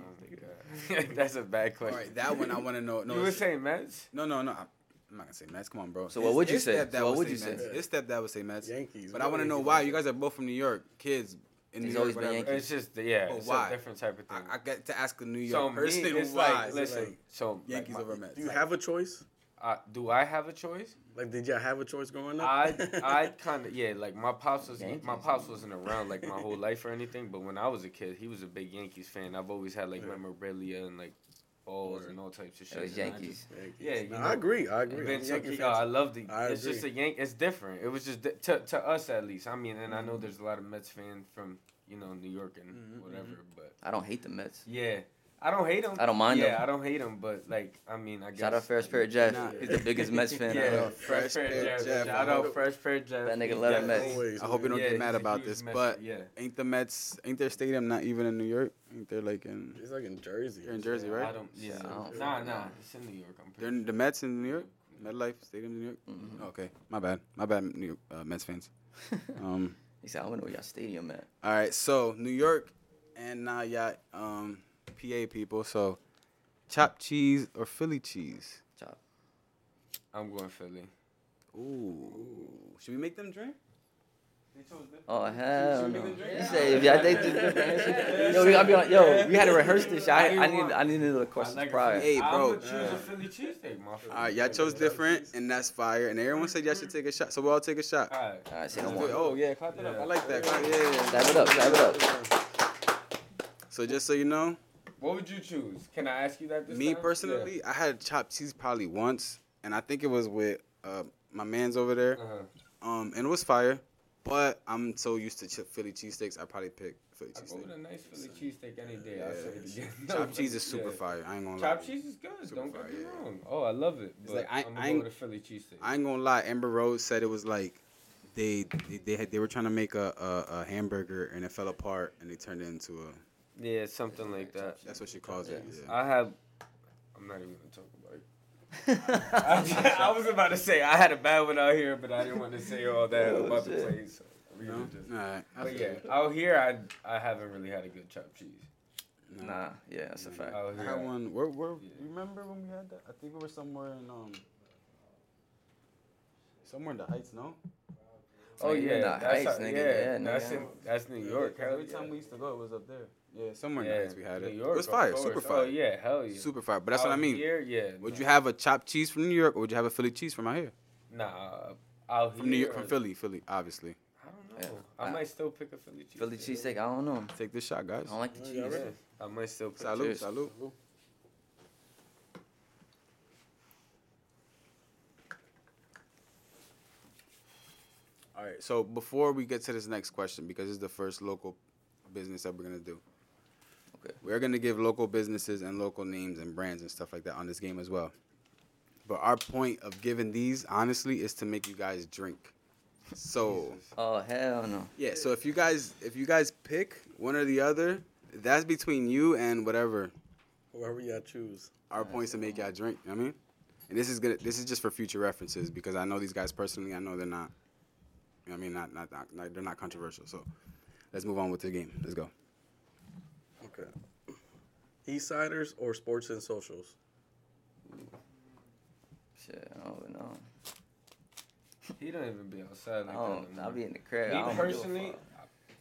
Oh [LAUGHS] that's a bad question. right, that one I want to know. No, you were it's- saying Mets? no, no, no. I'm not gonna say Mets. Come on, bro. So what would you his say? stepdad So what would you Mets. say? His stepdad would say Mets. Yankees. But I want to know why. You guys are both from New York, kids in He's New always York. been Whatever. Yankee. It's just yeah, But it's why? a different type of thing. I, I get to ask a New York so York me, person it's why. like listen. like, so Yankees like, my- over Mets. Do you have a choice? Uh, do I have a choice? Like, did y'all have a choice growing up? I [LAUGHS] I kind of yeah, like my pops was my Yankees. pops wasn't around like my whole life or anything, but when I was a kid, he was a big Yankees fan. I've always had like Yeah. memorabilia and like balls and all types of shit. It was and I Yankees. Yankees. Yeah, you No, know. I agree. I agree. And I'm Yankee Young- oh, I love the. I it's just a agree. yank. It's different. It was just di- to to us at least. I mean, and I know Mm-hmm. there's a lot of Mets fans from you know New York and Mhm, whatever, but I don't hate the Mets. yeah, I don't hate him. I don't mind him. Yeah. I don't hate him, but like I mean, I guess. Shout out Fresh Pair of Jeff. Nah. He's the biggest Mets fan I Yeah, know. fresh pair Pair Jeff. Jeff. Shout out fresh pair Jeff. That nigga love the Mets. Always, I hope you don't Yeah, get mad about this, Mets but yeah. ain't the Mets, ain't their stadium not even in New York? Ain't they like in? He's like in Jersey. They're in Jersey, I right? don't. Yeah, I don't- nah, nah. It's in New York. I'm They're pretty. in the Mets in New York. MetLife Stadium in New York. Mhm. Okay, my bad, my bad, New York, uh, Mets fans. [LAUGHS] Um, He said, I want to know where y'all stadium at. all right, so New York and now y'all um, PA people. So, chopped cheese or Philly cheese? Chop. I'm going Philly. Ooh, should we make them drink? Oh hell Should we no! make them drink? He said, if y'all think this, [LAUGHS] yo, we gotta be on, yo, we had to rehearse this. shit. I, I need, I need the questions prior. Hey, bro. I'm gonna choose a Philly cheesesteak, my friend. All right, y'all chose different, and that's fire. And everyone said y'all should take a shot, so we all take a shot. All right. All right, say no Let's do it. more. Oh yeah, clap it up. I like that. Clap- Yeah. Stab it up, Clap it up. So just so you know, What would you choose? Can I ask you that this me time? personally, I had chopped cheese probably once, and I think it was with uh, my man's over there. Uh-huh. Um, and it was fire. But I'm so used to ch- Philly cheesesteaks, I probably pick Philly cheese. I go with cheesesteak. a nice Philly cheesesteak any day. I'll say it Yeah. again. [LAUGHS] Chopped cheese is super Yeah. fire. I ain't gonna lie. Chopped cheese is good. Super Don't fire, get me yeah. wrong. Oh, I love it. But like, I- I'm gonna go ain't- with a Philly cheesesteak. I ain't gonna lie. Amber Rose said it was like they they they, had, they were trying to make a, a, a hamburger and it fell apart and they turned it into a. Yeah, something like that. That's what she calls it. Yeah. Yeah. I have. I'm not even gonna talk about it. [LAUGHS] I, I was about to say I had a bad one out here, but I didn't want to say all that Oh, about the place. So we No? just. All right. But yeah, it. out here I I haven't really had a good chopped cheese. No. Nah, yeah, that's a fact. Out I had one. Where, where, Yeah. Remember when we had that? I think we were somewhere in um. Somewhere in the Heights, no? Oh Nigga, yeah, nah, that's Heights, how- nigga, yeah, yeah, that's nigga. in that's New York. Hell Every yeah. time we used to go, it was up there. Yeah, somewhere in yeah, the Heights we had it. New York, it was fire, course. super Oh fire, yeah, hell yeah. super fire. But that's what I mean. Here, yeah. Would nah. you have a chopped cheese from New York, or would you have a Philly cheese from out here? Nah, out From New. York, from Philly, Philly, obviously. I don't know. Yeah. I I- might still pick a Philly cheese. Philly cheesesteak, I don't know. Take this shot, guys. I don't like the Oh, cheese. y'all? I might still pick. Salute, Cheers. salute. All right. So before we get to this next question, because it's the first local business that we're gonna do. Okay. We're gonna give local businesses and local names and brands and stuff like that on this game as well. But our point of giving these, honestly, is to make you guys drink. So Oh hell no. yeah, so if you guys if you guys pick one or the other, that's between you and whatever. Whoever y'all choose. Our points to make y'all drink. You know what I mean, and this is gonna this is just for future references because I know these guys personally. I know they're not. You know what I mean, not not, not, not they're not controversial. So let's move on with the game. Let's go. Okay. Eastsiders or sports and socials? Shit, I don't know. He don't even be outside like I that. don't. no I'll be in the crib. I Me don't give a personally. I-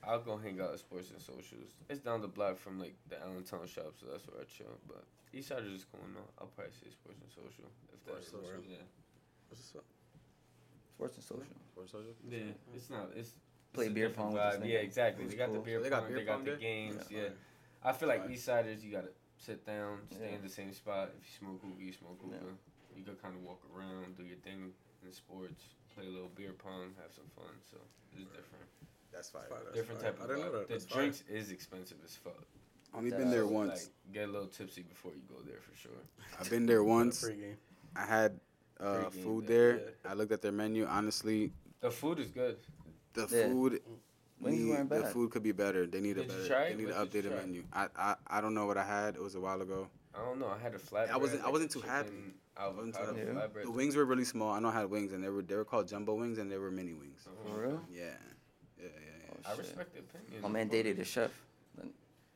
I'll go hang out at sports and socials. It's down the block from like the Allentown shop, so that's where I chill. But Eastside is cool. No, I'll probably say sports and social if that's Sports and social. social. Yeah, What's up? Sports and social. Sports social. yeah. It's not. It's Play it's beer pong with this Yeah, exactly. Oh, they was got the cool. beer They pong. got beer they got the there? games. Yeah. Yeah. I feel like Fine. Eastsiders, you gotta sit down, stay Yeah. in the same spot. If you smoke hookah, you smoke Yeah. hookah. You could kind of walk around, do your thing in sports, play a little beer pong, have some fun. So it's different. That's fine. Fire, that's different fire. type I of didn't know vibe. that. The That's fire. drinks is expensive as fuck. Only That's been there once. Like, get a little tipsy before you go there for sure. I've been there [LAUGHS] once. I had uh, game food there, there. I looked at their menu. Honestly, The food is good. the Yeah. food, Wings need- weren't the food could be better. They need a Did you better. try They need to What did update the menu. I, I I don't know what I had. It was a while ago. I don't know. I had a flatbread. I wasn't- I wasn't too happy. I wasn't too happy. flatbread. The wings were really small. I know I had wings, and they were they were called jumbo wings, and they were mini wings. Uh-huh. For real? Yeah, yeah, yeah. yeah. Oh, I respect the opinion. My man dated a chef.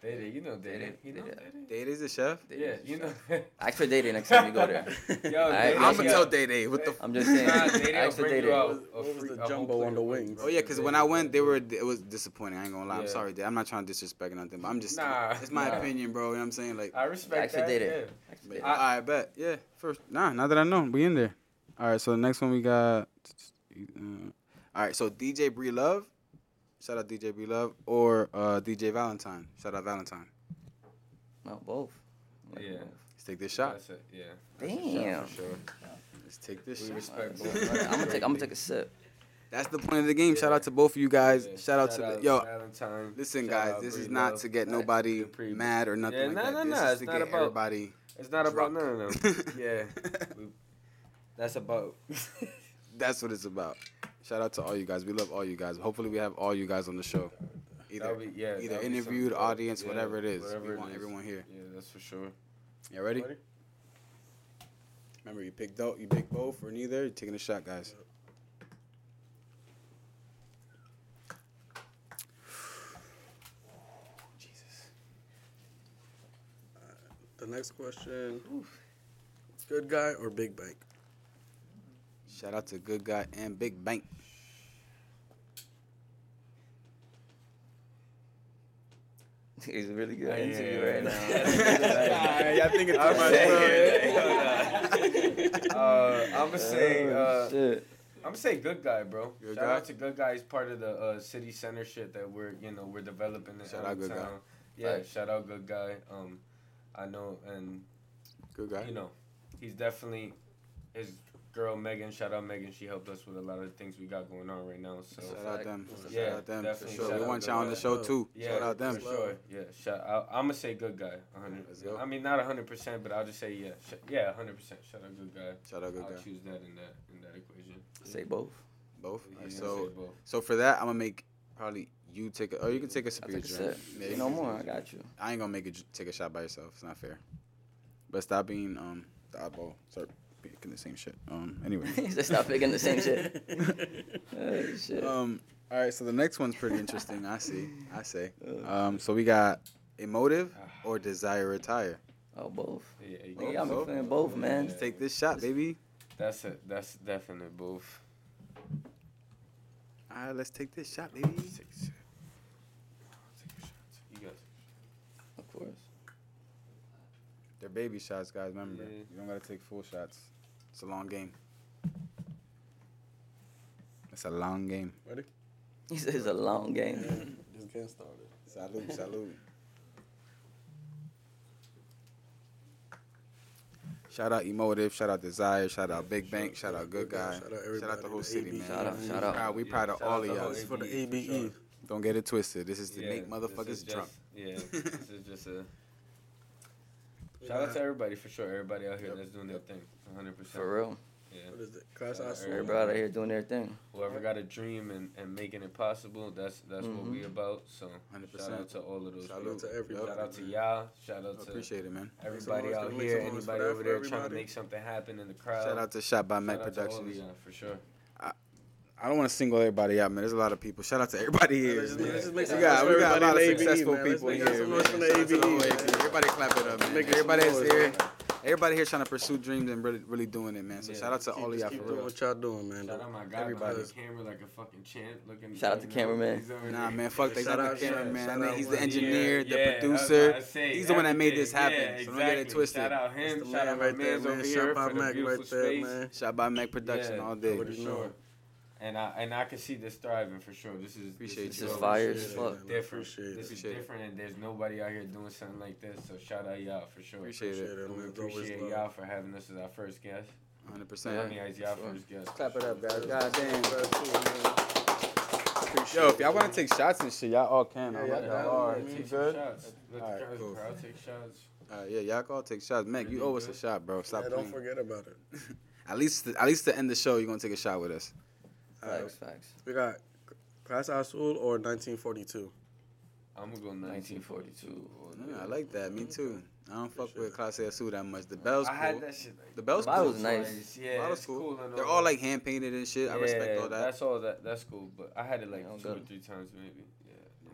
Dated, you know Dated. Dated, You know Dated. Dated? Day Day's the chef. Dated Yeah, you chef. know. Ask for dating next time you go there. [LAUGHS] Yo, I- Dated, I'm gonna tell Day Day. What the? F- I'm just saying. Nah, Dated will Ask for bring dating. What was- was the a jumbo on the wings? Oh yeah, because when I went, they were it was disappointing. I ain't gonna lie. I'm sorry, Day. I'm not trying to disrespect nothing, but I'm just Nah, it's my nah. opinion, bro. You know what I'm saying? Like, I respect Ask for that. Yeah. Ask for but, dating. I, bet. Yeah. First, nah. Now that I know, we in there. All right. So the next one we got. [TSK] Uh, all right. So DJ Bree Love, shout out DJ B Love, or uh, DJ Valentine, shout out Valentine. No, both. Like Yeah. both. Let's take this shot. That's it. Yeah. Damn. For sure. Let's take this We shot. respect both. [LAUGHS] I'm gonna take. I'm gonna take a sip. That's the point of the game. Shout out to both of you guys. Yeah. Shout out to the yo. Valentine. Listen, Shout guys, this is not Love. to get nobody Dupree. mad or nothing Yeah, like nah, that. nah, this nah, is it's to not get about- everybody. It's not about drunk. no, no, no. yeah. [LAUGHS] We- That's about. [LAUGHS] That's what it's about. Shout out to all you guys. We love all you guys. Hopefully, we have all you guys on the show. Either, be, yeah, either interviewed, audience, Yeah, whatever it is. whatever we it want is. everyone here. Yeah, that's for sure. You ready? Ready? Remember, you picked out, you picked both or neither. You're taking a shot, guys. Jesus. The next question. Good guy or big bank? Shout out to Good Guy and Big Bank. [LAUGHS] He's a really good Yeah, interview yeah, right yeah. now. I think it's I'm too much, saying, bro. [LAUGHS] uh, I'm gonna say, Oh, uh, shit. I'm gonna say good guy, bro. Good Shout guy? out to good guy. He's part of the uh, city center shit that we're, you know, we're developing in Shout out Good Guy. Allentown. Yeah, Facts. shout out good guy. Um, I know, and Good Guy. you know, he's definitely his girl Megan. Shout out Megan. She helped us with a lot of the things we got going on right now. So Shout out them. Yeah, Shout out them for sure. Shout We want Good y'all on the show too. yeah, Shout out them. for sure. Yeah, shout. I, I'm gonna say good guy. 100. Let's go. I mean, not 100, percent but I'll just say yeah. Sh- yeah, 100. percent Shout out good guy. Shout out Good I'll Guy. choose that in that in that equation. Say both. Both. Yeah, Alright, say so both. so for that, I'm gonna make probably you take a. oh you can take a sip I of your take a drink. sip. Yeah, you no more. I got you. I ain't gonna make you take a shot by yourself. It's not fair. But stop being um the oddball. Start picking the same shit. Um. Anyway. [LAUGHS] He said stop picking the same shit. [LAUGHS] Oh, shit. um. All right. So the next one's pretty interesting. I see. I say. [LAUGHS] Um. So we got emotive or desire retire. Oh, both. Yeah, you Nigga, got I'm both? feeling both, man. Let's take this shot, baby. That's it. That's definite both. All right. Let's take this shot, baby. Take a sip. Take a shot. You guys. Of course. They're baby shots, guys. Remember, Yeah. you don't gotta take full shots. It's a long game. It's a long game. Ready? He said it's a long game. Just getting started. Salute, salute. Shout out Emotive, shout out Desire, shout out Big Bank, shout out Good Guy, Shout out shout out the whole the city, AB. man. Shout out, shout out. Proud- we proud of Shout all of y'all. This for the ABE, for ABE. sure. Don't get it twisted. This is to Yeah, make motherfuckers just- drunk. Yeah, this is just a. Shout out to everybody for sure. Everybody out here that's doing their thing. 100. percent For real. Yeah. What is it? Class Shout out Everybody out here doing their thing. Whoever got a dream and, and making it possible, that's that's what we Mhm. about. So 100%. shout out to all of those. Salute. people. to everybody. Shout out to y'all. Shout out I to appreciate it, man. everybody out here. some noise for Anybody over for there trying to make something happen in the crowd. Shout out to Shot by Mac Shout out to all of Productions. for sure. I don't want to single everybody out, man. There's a lot of people. Shout out to everybody here. Let's just- man. let's just make we got, we got a lot of everybody ABE, successful man. People here. some noise from the Shout out to ABE, whole man. ABE. Everybody clap it up, man. Making some Everybody that's noise, here. man. Everybody here trying to pursue dreams and really, really doing it, man. So Yeah. shout out to Keep, all of y'all keep for doing real. what y'all doing, man. Shout out my guy Everybody. behind the camera like a fucking champ. Looking. Shout out to you cameraman. Nah, man, fuck that. He's Shout out, the shout- cameraman. shout I mean, out he's the engineer, Yeah, the yeah, producer. say, He's the one that made this happen. Yeah, So don't get it twisted. Shout out him. Shout out my right there, man's man. over Shout here out for Mac beautiful right there, space. man. Shot by Mac Production Yeah, all day. for Already know. sure. And I and I can see this thriving for sure. This is Appreciate this you. This is fire it, as fuck. different. Appreciate. This is Appreciate it. different, and there's nobody out here doing something like this. So shout out y'all for sure. Appreciate Appreciate it. it, And we man. It's always appreciate y'all for having us as our first guest. 100%. I mean, as y'all Sure. first guest. Clap it up, guys. God God damn. Appreciate Yo, if y'all want to take shots and shit, y'all all can. Yeah, all yeah, right, yeah, y'all all yeah, right. You Take good? some shots. Let All the right, crowd, take shots. All right, yeah, y'all can all take shots. Mac, you owe us a shot, bro. Stop Yeah, don't playing. forget about it. [LAUGHS] At least, at least to end the show, you're gonna take a shot with us. Facts, uh, facts. We got Clase Azul or 1942. I'm gonna go 1942. 1942. Yeah, I like that. Me too. I don't fuck with Clase Azul that much. The bell's I had that shit. Like, The bell's The cool. bottle's nice. Yeah, Bottle's it's cool. cool. and They're all all like hand painted and shit. I respect all that. That's all that. That's cool. But I had it like Yeah, two or good. three times maybe.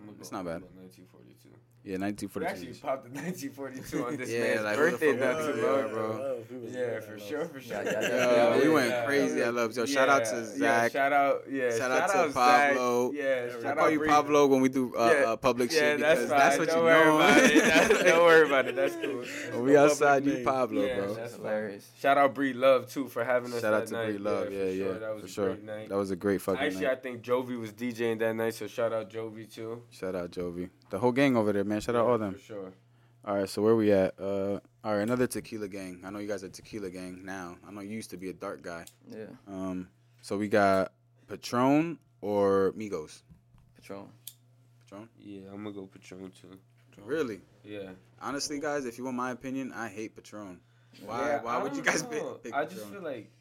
Yeah, It's not bad. I'm 1942. We actually popped the 1942 on this [LAUGHS] Yeah, man's like, birthday fuck not too long Yeah, bro. Yeah, for sure, for [LAUGHS] sure. Yeah, yeah, yeah, we went crazy. I love. Yo, shout out to Yeah, Zach. shout out, yeah. Shout out to Zach. Pablo. Yeah, I shout call out you Bree. Pablo when we do uh, Yeah, uh, public Yeah, shit that's because fine. that's what Don't you worry know. about it. [LAUGHS] Don't worry about it. That's cool. when we outside, you. Pablo, bro. that's That's hilarious. Shout out Bree Love too for having us. Shout out to. Bree Love. Yeah, yeah. That was for a sure. great night. That was a great fucking night. Actually. I think Jovi was DJing that night, so shout out Jovi too. Shout out Jovi. The whole gang over there, man. Shout out all them. For sure. All right, so where we at? Uh, all right, another tequila gang. I know you guys are tequila gang now. I know you used to be a dark guy. Yeah. Um, so we got Patron or Migos. Patron. Patron. Yeah, I'm gonna go Patron too. Really? Yeah. Honestly, guys, if you want my opinion, I hate Patron. Why? Yeah, why I would you don't guys [LAUGHS] pick, know. pick I just Patron? feel like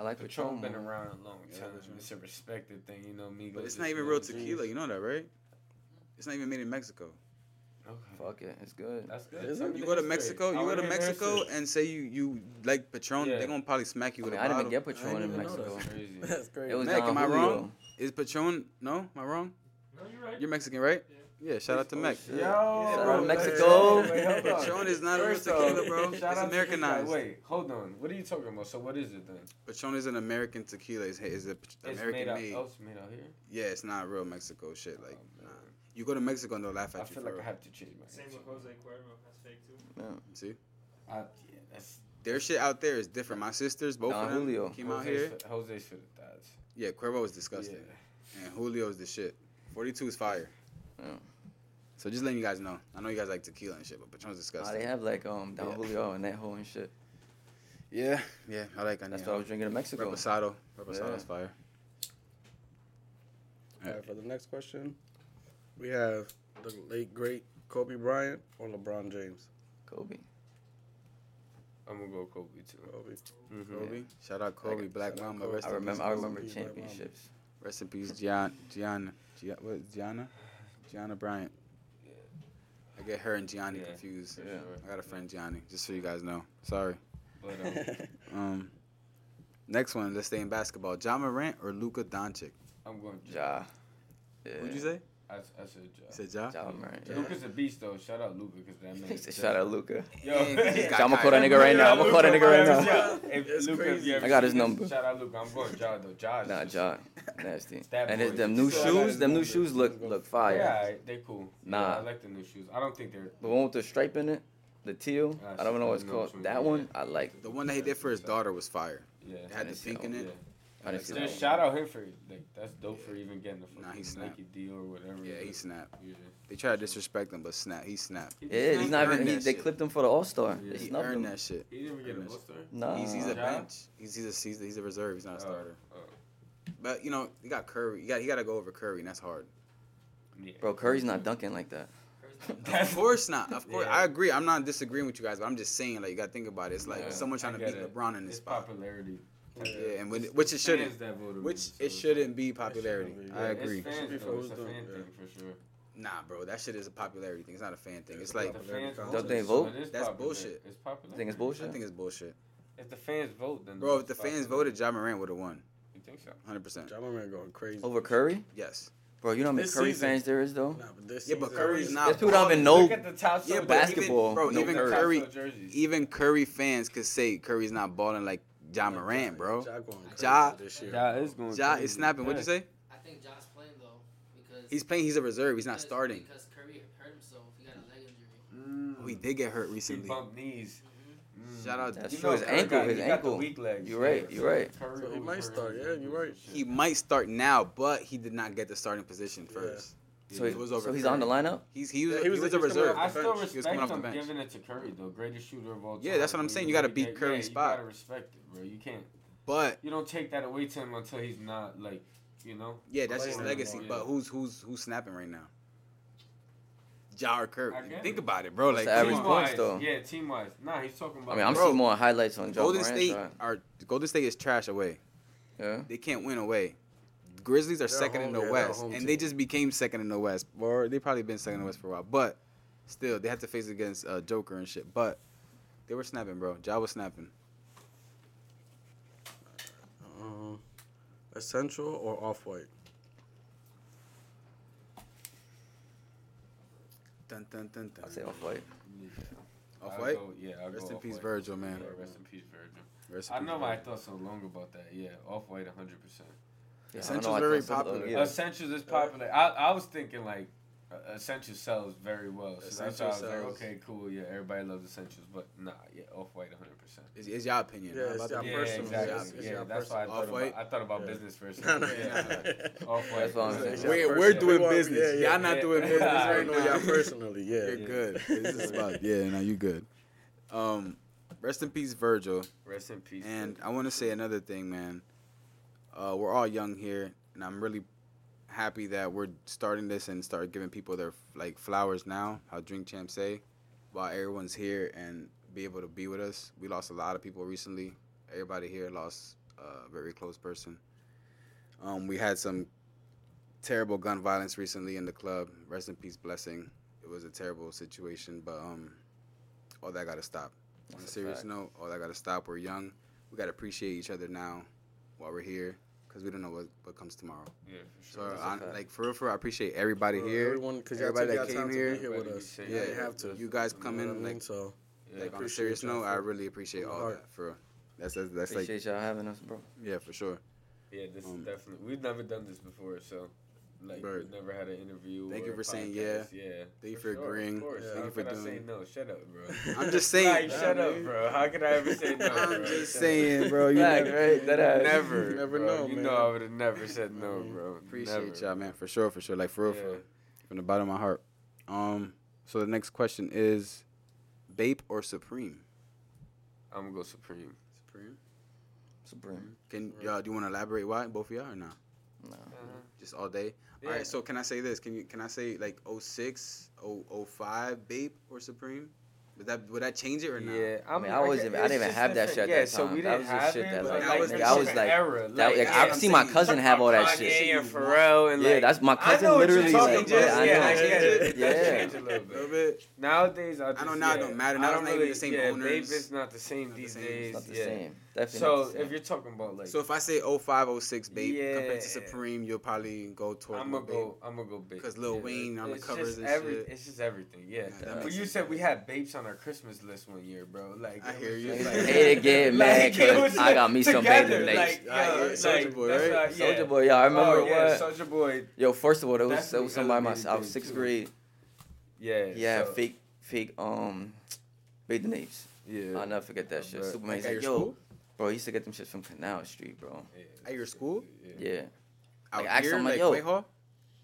I like Patron Patron. been around a long time. Patron. It's a respected thing, you know. Migos. But it's is not even real tequila. G's. You know that, right? It's not even made in Mexico. Okay. Fuck it, it's good. That's good. Is Tell it? You go to history. Mexico, I you go wanna to hear the Mexico and say you you like Patron, Yeah. they're gonna probably smack you I with mean, a I didn't even get Patron didn't in Mexico. That's crazy. That's [LAUGHS] crazy. It was Mac, am I wrong? Is Patron? No, am I wrong? No, you're right. You're Mexican, right? Yeah. Yeah, shout out to Oh, Mac. Yo, Shout out bro, Mexico. Wait, hold [LAUGHS] on. Patron is not a real tequila, bro. shout It's out to. Americanized. Wait, hold on. What are you talking about? So what is it then? Patron is an American tequila. It's, it's a It's American made out. made. Oh, it's made out here. Yeah, it's not real Mexico shit. Oh, like, Oh, nah. You go to Mexico and they'll laugh I at you. feel for like I have to change my. Same answer. with Jose Cuervo. That's fake too. Yeah. See, I, yeah, that's. their shit out there is different. My sisters, both Don of them, Julio. came out here. For, Jose's for the dads. Yeah, Cuervo is disgusting, Yeah. and Julio's the shit. Forty-two is fire. Yeah. So just letting you guys know. I know you guys like tequila and shit, but Patron's Oh, disgusting. they have like um Don Yeah. Julio and that whole and shit. Yeah, yeah, I like That's Añejo. what I was drinking in Mexico. Reposado. Reposado's Yeah. fire. All right, for the next question, we have the late great Kobe Bryant or LeBron James. Kobe. I'm gonna go Kobe too. Kobe. Mm-hmm. Kobe. Shout out Kobe, Black shout out Mamba. Kobe. Rest I in remember. peace, I Kobe. remember Peace, championships. Rest in peace, Gian, Gianna. Gia, what, Gianna? Gianna Bryant. Yeah. I get her and Gianni Yeah. confused. Yeah. sure. I got a friend Gianni, just so you guys know. Sorry. But um, [LAUGHS] Um, next one, let's stay in basketball. Ja Morant or Luka Doncic? I'm going. Ja. Yeah. What'd you say? I, I said Ja. You said Ja? Ja Morant. Yeah. Luka's a beast though. Shout out Luka because that man. He is said, Shout out Luka. Yo, Yeah, I'm gonna call that nigga right now. I'm gonna call that nigga right now. Yeah. If It's Luka, you ever I got his number. Shout out Luka. I'm going Ja though. Ja. is Nah, just- Ja. Nasty. [LAUGHS] That And boy. his, them new So I got his shoes, them new shoes look look fire. Yeah, they cool. Nah. Yeah, I like the new shoes. I don't think they're. The one with the stripe in it, the teal. I don't know what it's shit, I know which called. That one. I like. The one that he did for his daughter was fire. Yeah. It had the pink in that it. Yeah. I didn't see that Just shout out him for like that's dope for even getting the fucking Nah, he snapped. Nike deal or whatever. Yeah, he is. snapped. Yeah. They tried to disrespect him, but snap, he snapped. He Yeah, he's not even. He, they shit. clipped him for the All Star. Yeah. They He snubbed earned him. that shit. He didn't even get a All-Star? Nah. He's, he's a bench. He's he's a, he's a, he's a reserve. He's not a Oh, starter. oh. But you know, you got Curry. You got he got to go over Curry, and that's hard. Yeah. Bro, Curry's not dunking like that. Of course not. Of course, Yeah. I agree. I'm not disagreeing with you guys, but I'm just saying like you gotta think about it. It's like Yeah, someone trying to get beat it. LeBron in this It's spot. popularity. Yeah, and when, which it shouldn't. Fans that voted Which him, so it shouldn't be popularity. be. I agree. It's fans, be though. It's a fan doing- thing for sure. Nah, bro, that shit is a popularity thing. It's not a fan thing. It's Yeah, like The popularity fans counts. vote, Don't they vote? it is That's popular. bullshit. It's popular. I think it's bullshit? I bullshit. think it's bullshit. If the fans vote, then Bro, if the fans popular. voted, Ja Morant would have won. you think so? 100%. Ja Morant going crazy. Over Curry, Yes. bro. You know how many This Curry season. fans there is though. Nah, but this Yeah, but Curry's not. There's people don't even balling. know. Look at the top Yeah, basketball, even, bro, no even Curry. Curry, Top sold jerseys. even Curry fans could say Curry's not balling like Ja Morant, bro. Ja going crazy Ja- this year. Ja is going. Ja crazy. is snapping. What'd you say? I think Josh playing though because He's playing. He's a reserve. He's not because- starting. because Curry hurt himself. He got a leg injury. Mm. Oh, he did get hurt He recently. bumped knees. Mm. Shout out. That's You true. His Curry ankle, got- his he got the ankle. weak legs. You're right, Yeah, you're right. Curry So he might start, yeah, you're right. He might start now, but he did not get the starting position Yeah. first. So, It was over so he's Curry. on the lineup. He's he was, Yeah, he was, a he was coming reserve. off I the still bench. He was coming respect off him the bench. giving it to Curry though, greatest shooter of all time. Yeah, that's what I'm saying. You gotta beat day- Curry's yeah, spot. You gotta respect it, bro. You can't. But You don't take that away to him until he's not like, you know. yeah, that's his legacy. anymore, But yeah. who's who's who's snapping right now? Ja or Curry? Think it. about it, bro. Like the average come on. points, Team-wise, though. Yeah, team wise. Nah, he's talking about. I mean, I'm Bro, seeing more highlights on John Golden Morant. State side. are Golden State is trash away. Yeah. They can't win away. Grizzlies are They're second in the yeah, West, home and they just became second in the West. Or they probably been second in the West for a while, but still they had to face against uh, Joker and shit. But they were snapping, bro. Ja was snapping. Um, essential or off white? Dun dun dun dun. I'll say off white. Off white? yeah, I'll Rest in peace. Virgil, man. Yeah, rest in peace, Virgil. Rest in I peace, know why I thought so long about that. Yeah, off white, 100. percent Yeah, Essentials don't know, very popular. yeah. Essentials is popular. I, I was thinking like uh, Essentials sells very well. So that's why I was Essentials like, sells. okay, cool. Yeah, everybody loves Essentials, but nah, yeah, off white, 100. percent It's, it's your opinion. Yeah, How it's about your? Yeah, personal, exactly. yeah, it's Yeah, your that's why I thought Off-white? about. I thought about [LAUGHS] Yeah. business first. No, no, yeah, off white. That's what I'm saying. We're, we're doing We business. yeah, yeah. Y'all not Yeah. doing business Yeah. right [LAUGHS] I know y'all personally, yeah. You're good. This is about [LAUGHS] yeah. No, you good. Um, rest in peace, Virgil. Rest in peace. And I want to say another thing, man. Uh, we're all young here, and I'm really happy that we're starting this and start giving people their like flowers now. How Drink Champ say, while everyone's here and be able to be with us. We lost a lot of people recently. Everybody here lost a very close person. Um, we had some terrible gun violence recently in the club. Rest in peace, blessing. It was a terrible situation, but um, all that gotta stop. On a a serious fact. note, all that gotta stop. We're young. We gotta appreciate each other now while we're here, cause we don't know what, what comes tomorrow. yeah, for So, sure. That's a I, fact. like for real, for real, I appreciate everybody For here. everyone, because everybody y'all that took came time here. here with us. be Yeah, you have to. You guys You come know in what I mean? like, So Yeah. like on a serious y'all note. for- I really appreciate all the heart. that. For real. That's that's, that's like Appreciate y'all having us, bro. yeah, for sure. Yeah, this Um, is definitely. We've never done this before, so like Right. we've never had an interview. Thank you a for saying yeah. Yeah. Thank you for sure, agreeing. Of course. Yeah. How Thank you for could I say doing- no? Shut up, bro. I'm [LAUGHS] just saying. Like, shut Yeah, up, bro. How could I ever say no? I'm bro? just Shut saying, bro. You Fact, never, right? That ass. Never, You never bro. know, You man. know, I would have never said no, bro. appreciate Never. y'all, man. For sure, for sure. Like for real, for Yeah. real. from the bottom of my heart. Um. So the next question is, Bape or Supreme? I'm gonna go Supreme. Supreme. Supreme. Can y'all do you want to elaborate why both of y'all or not? No. Just all day. Yeah. All right. So can I say this? Can you can I say like 06, 0- 05 Bape or Supreme? Would that would that change it or not? Yeah, I mean, I wasn't- I didn't even have that shit at yeah, that so time. we didn't was just have shit that, but, like, like, I was- it's I was like- era. That, like, like, yeah, I've I'm seen my cousin have all that Kanye shit. and Pharrell and Yeah, like, that's my I cousin. know what you're Literally, talking like, about. yeah, I yeah, know. I get it. Yeah. Changed a little bit. Nowadays, I, I just, know now it don't matter. I Now it's don't not even the same yeah, owners. Bape is not the same these days. It's not the same. Definitely So not the same. if you're talking about like, So if I say 05, 06 Bape compared to Supreme, you'll probably go towards I'm gonna Bape. go, I'm gonna go Bape. 'Cause Lil Wayne on the covers just and every, shit. It's just everything, yeah. Yeah, but you sense. said we had Bapes on our Christmas list one year, bro. Like I hear you. just, Like- [LAUGHS] like- Hated getting mad Like, it 'cause was I got me some together, bathing like, lakes. yo, I hear like, Soulja Boy, right? why- yeah. Soulja Boy, y'all I remember oh, yeah, what? Soulja Boy. Yo, first of all, there was, there was somebody my I was sixth grade. Yeah, Yeah, fake, fake, um, bathing apes. Yeah, I'll never forget that shit. bet. Superman's Like at like, your yo, school? Bro, he used to get them shits from Canal Street, bro. At your school? Yeah, Out Like, ask here, him, like, like yo. Quayhall?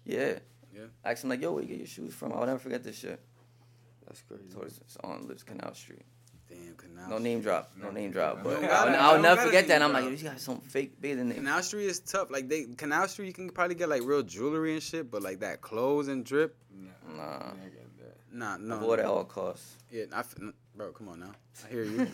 yeah. Yeah. I asked him like, yo, where you get your shoes from? I'll never forget this shit. That's crazy. So it's, it's on Lives Canal Street. Damn, Canal. No name drop, no No. name drop. You But don't I'll, I'll never forget that. And I'm like, drop. yo, these got some fake bathing apes. Canal Street is tough. Like they Canal Street, you can probably get like real jewelry and shit, but like that clothes and drip. Nah, Nah. I'm not getting that. Nah, no. Avoid no. at all costs. Yeah, I f- n- bro, come on now. I hear you.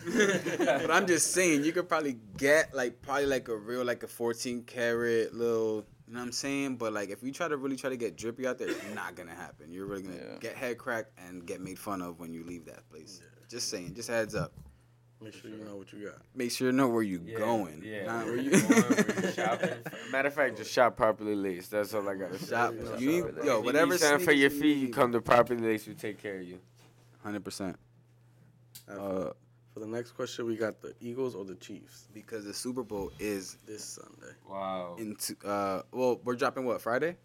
but I'm just saying, you could probably get like probably like a real like a 14 karat little. You know what I'm saying? But like, if you try to really try to get drippy out there, it's not gonna happen. You're really gonna Yeah. get head cracked and get made fun of when you leave that place. Just saying, just heads up. Make sure you know what you got. Make sure you know where you Yeah, going. Yeah. not where where you you going, where [LAUGHS] shopping. Matter of fact, just shop properly laced. That's all I gotta say. shop. Yeah, You shop with yo, that. whatever you need something for your you feet, you come to properly laced. We take care of you. Hundred percent. Uh, for the next question, we got the Eagles or the Chiefs because the Super Bowl is this Sunday. Wow. into. Uh, well, we're dropping what Friday.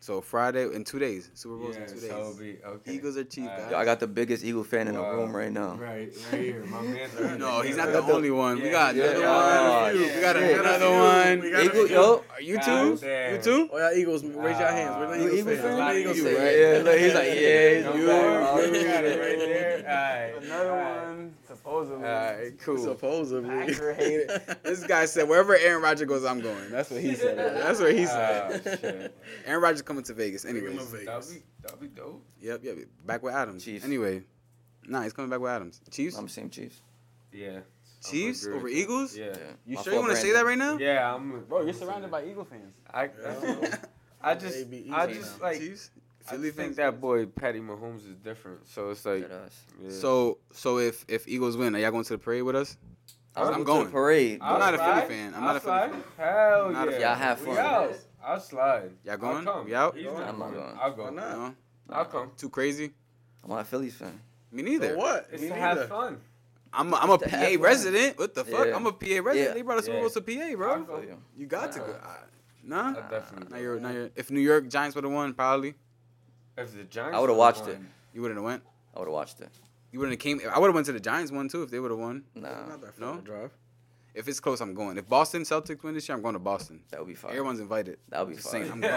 So Friday in two days. Super Bowl's Yeah, in two so days. be okay. Eagles are Chiefs, Alright. guys. Yo, I got the biggest Eagle fan in the Wow. room right now. Right, right here, my man. [LAUGHS] No, he's not I the only one. we got yeah, another yeah, one. yeah, we got yeah. another We one. got Eagle, yo, you too? You too? Oh yeah, Eagles. Raise your hands. We're the Ah, Eagles you Eagle fans. fan? We're the Eagles fans. right? Yeah, he's like, yeah, Come you back. are. You got it right there. Alright. Another one. Supposedly. All right, cool. Supposedly. Hater hater. [LAUGHS] This guy said, wherever Aaron Rodgers goes, I'm going. That's what he said. [LAUGHS] That's what he said. Ah, shit. Aaron Rodgers coming to Vegas. Bring him Anyways. to Vegas. That'd be, that'd be dope. Yep, yep. Back with Adams. Chiefs. Anyway. Nah, he's coming back with Adams. Chiefs? I'm saying Chiefs. Yeah. Chiefs over. Eagles? Yeah. You My sure you want to say that right now? Yeah, I'm. Bro, you're surrounded by Eagle fans. I, Yeah. I just, [LAUGHS] They be I easy just like. Chiefs? I Philly just think fans? that boy Patty Mahomes is different. So it's like, yeah. So, so if if Eagles win, are y'all going to the parade with us? I was I'm I'm going. going. To the parade. I'm I'll not a Philly fan. I'm I'll not a Philly fan. Hell I'm not a yeah. Philly Y'all have We fun. out. I'll slide. Y'all I'll going? come. We out? He's I'm not not going. going. I'll go. Why not? No. I'll come. Too crazy? I'm not a Phillies fan. Me For neither. what? It's Me to neither. have fun. I'm a, I'm a PA have fun. resident. What the fuck? Yeah. I'm a PA resident. Yeah. They brought us Super Yeah. Bowl to PA, bro. go. You. You got to go. Nah. I definitely. Now you're, now you're, if New York Giants would have won, probably If the Giants I would've would've watched won, it. you wouldn't have went. I would have watched it. You wouldn't have came. I would have went to the Giants one too if they would have won. Nah, Not that No? far to drive. If it's close, I'm going. If Boston Celtics win this year, I'm going to Boston. that would be fine. Everyone's invited. That would be Just fine. I'm [LAUGHS] [LAUGHS] going.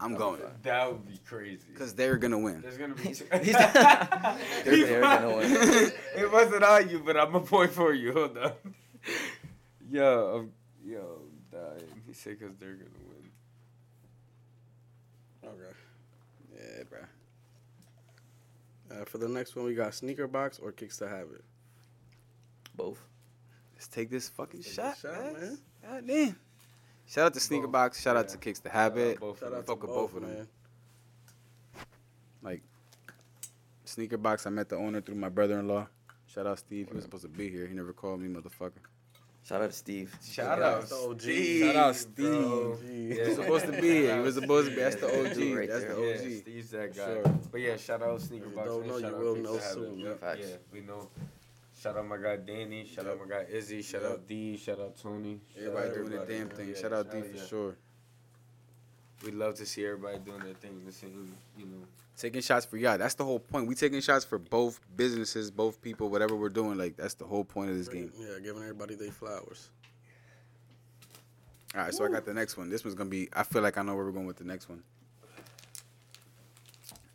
I'm That'd going be. That would be crazy. because they're gonna win. There's gonna be. Two. [LAUGHS] They're- they're gonna win. it wasn't on you, but I'm a point for you. Hold on. Yo, I'm, yo, I'm dying. He said because they're gonna win. Okay. Yeah, bro. Uh, for the next one, we got sneaker box or kicks the habit. Both. Let's take this fucking Take shot, shot, man. man. God damn. Shout out to Sneaker Both. Box. Shout out to Kicks the Habit. Both Shout out to Fuck with both, both of them. man. Sneaker Box. I met the owner through my brother-in-law. Shout out Steve. He was supposed to be here. He never called me, motherfucker. Shout out to Steve. Shout Yeah, out that's the OG. Shout out bro. Steve. Gee. He was supposed to be here. He was supposed to be. That's the That's the OG. right That's there. the Yeah, OG. Steve's that guy. Sure. But yeah, shout out Sneaker If you Box. don't know, shout you will know soon. Yep. Facts. Yeah, we know. Shout out my guy Danny. Shout out my guy Izzy. Shout Yep. out D. Shout out Tony. Everybody out doing their everybody, damn thing. Yeah, Shout out D shout for out. sure. We'd love to see everybody doing their thing. The same, you know. Taking shots for y'all. That's the whole point. We taking shots for both businesses, both people, whatever we're doing. Like that's the whole point of this game. Yeah, giving everybody their flowers. All right, so I got the next one. This one's gonna be. I feel like I know where we're going with the next one.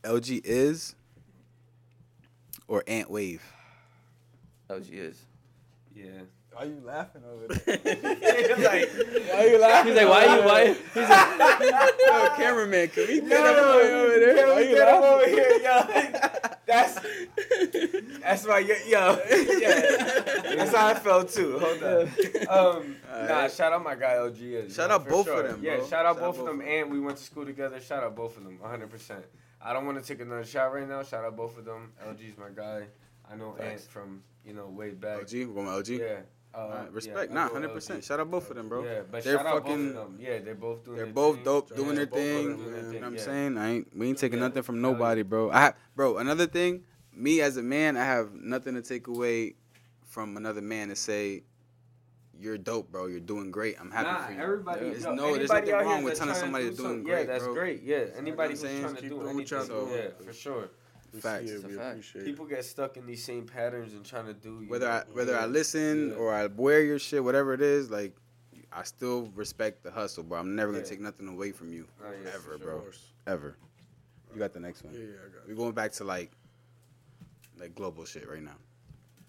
LG is or Ant Wave. LG is. Yeah. Why you laughing over there? [LAUGHS] like, [LAUGHS] Why you laughing? He's like, why are you, why? He's like, [LAUGHS] Yo, cameraman, can we get No, that boy over there? Can Why we you get him over here, yo? That's that's why, yo, yo, yeah. That's how I felt too. Hold on. Um, nah, shout out my guy LG. is, Shout yo, out for both of sure. them, Yeah, bro. shout out Shout both out of them. both. And we went to school together. Shout out both of them, 100. percent I don't want to take another shot right now. Shout out both of them. LG's my guy. I know Ant from you know way back. LG, we're going with LG. Yeah. Uh, right, yeah, respect. I nah, hundred percent. Shout out both of them, bro. Yeah, but They're shout out fucking- both of them. Yeah, they're both doing. They're both thing. dope, Yeah, doing their both of thing. You know what I'm saying? I ain't. We ain't taking Yeah. nothing from nobody, bro. I bro. Another thing, me as a man, I have nothing to take away from another man to say, "You're dope, bro. You're doing great. I'm happy nah, for you." everybody. There's no- there's nothing wrong with telling trying to somebody do doing something- great, Yeah, that's bro. great. Yeah, anybody what I'm who's saying? trying to Keep do doing anything. doing. Yeah, for sure. We Facts. see it, we fact. appreciate it. People get stuck in these same patterns and trying to do. you Whether know, I whether I listen Yeah. or I wear your shit, whatever it is, like I still respect the hustle, bro. I'm never gonna Yeah. take nothing away from you, Oh, yeah, ever, sure. bro, ever. You got the next one. Yeah, yeah, I got We're going back to like like global shit right now.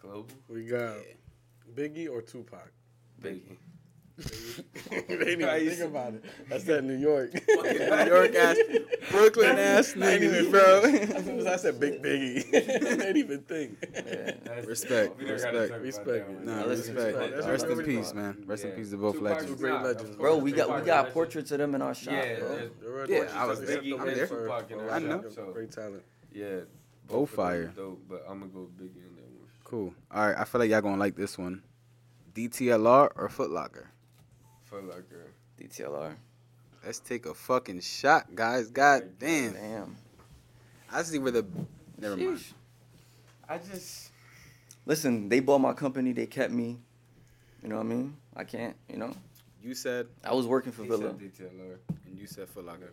Global. We got Yeah. Biggie or Tupac. Biggie. They didn't even think about it. That's that New York. New York ass, Brooklyn ass I ain't even niggas, bro. As soon as I said Big Biggie, [LAUGHS] [LAUGHS] they didn't even think. That's- Respect, we respect. Respect. that. Nah, Now, respect. respect. Rest in peace, we- man. Rest in peace to both Tupac legends. Great legends, bro. Bro, we got we got portraits of them in our shop, Yeah, bro. there's- They're right Yeah. I was They there. I'm there. for- for I know. So- Great talent. Yeah, Both of fire. Dope, but I'm gonna go Biggie on that one. Cool. All right, I feel like y'all gonna like this one. DTLR or Foot Locker? For like a DTLR. Let's take a fucking shot, guys. God damn. Damn. I see where the. Never mind. I just Listen, they bought my company. They kept me. You know what I mean? I can't. You know. You said, I was working for he Villa. said DTLR. and you said Foot Locker.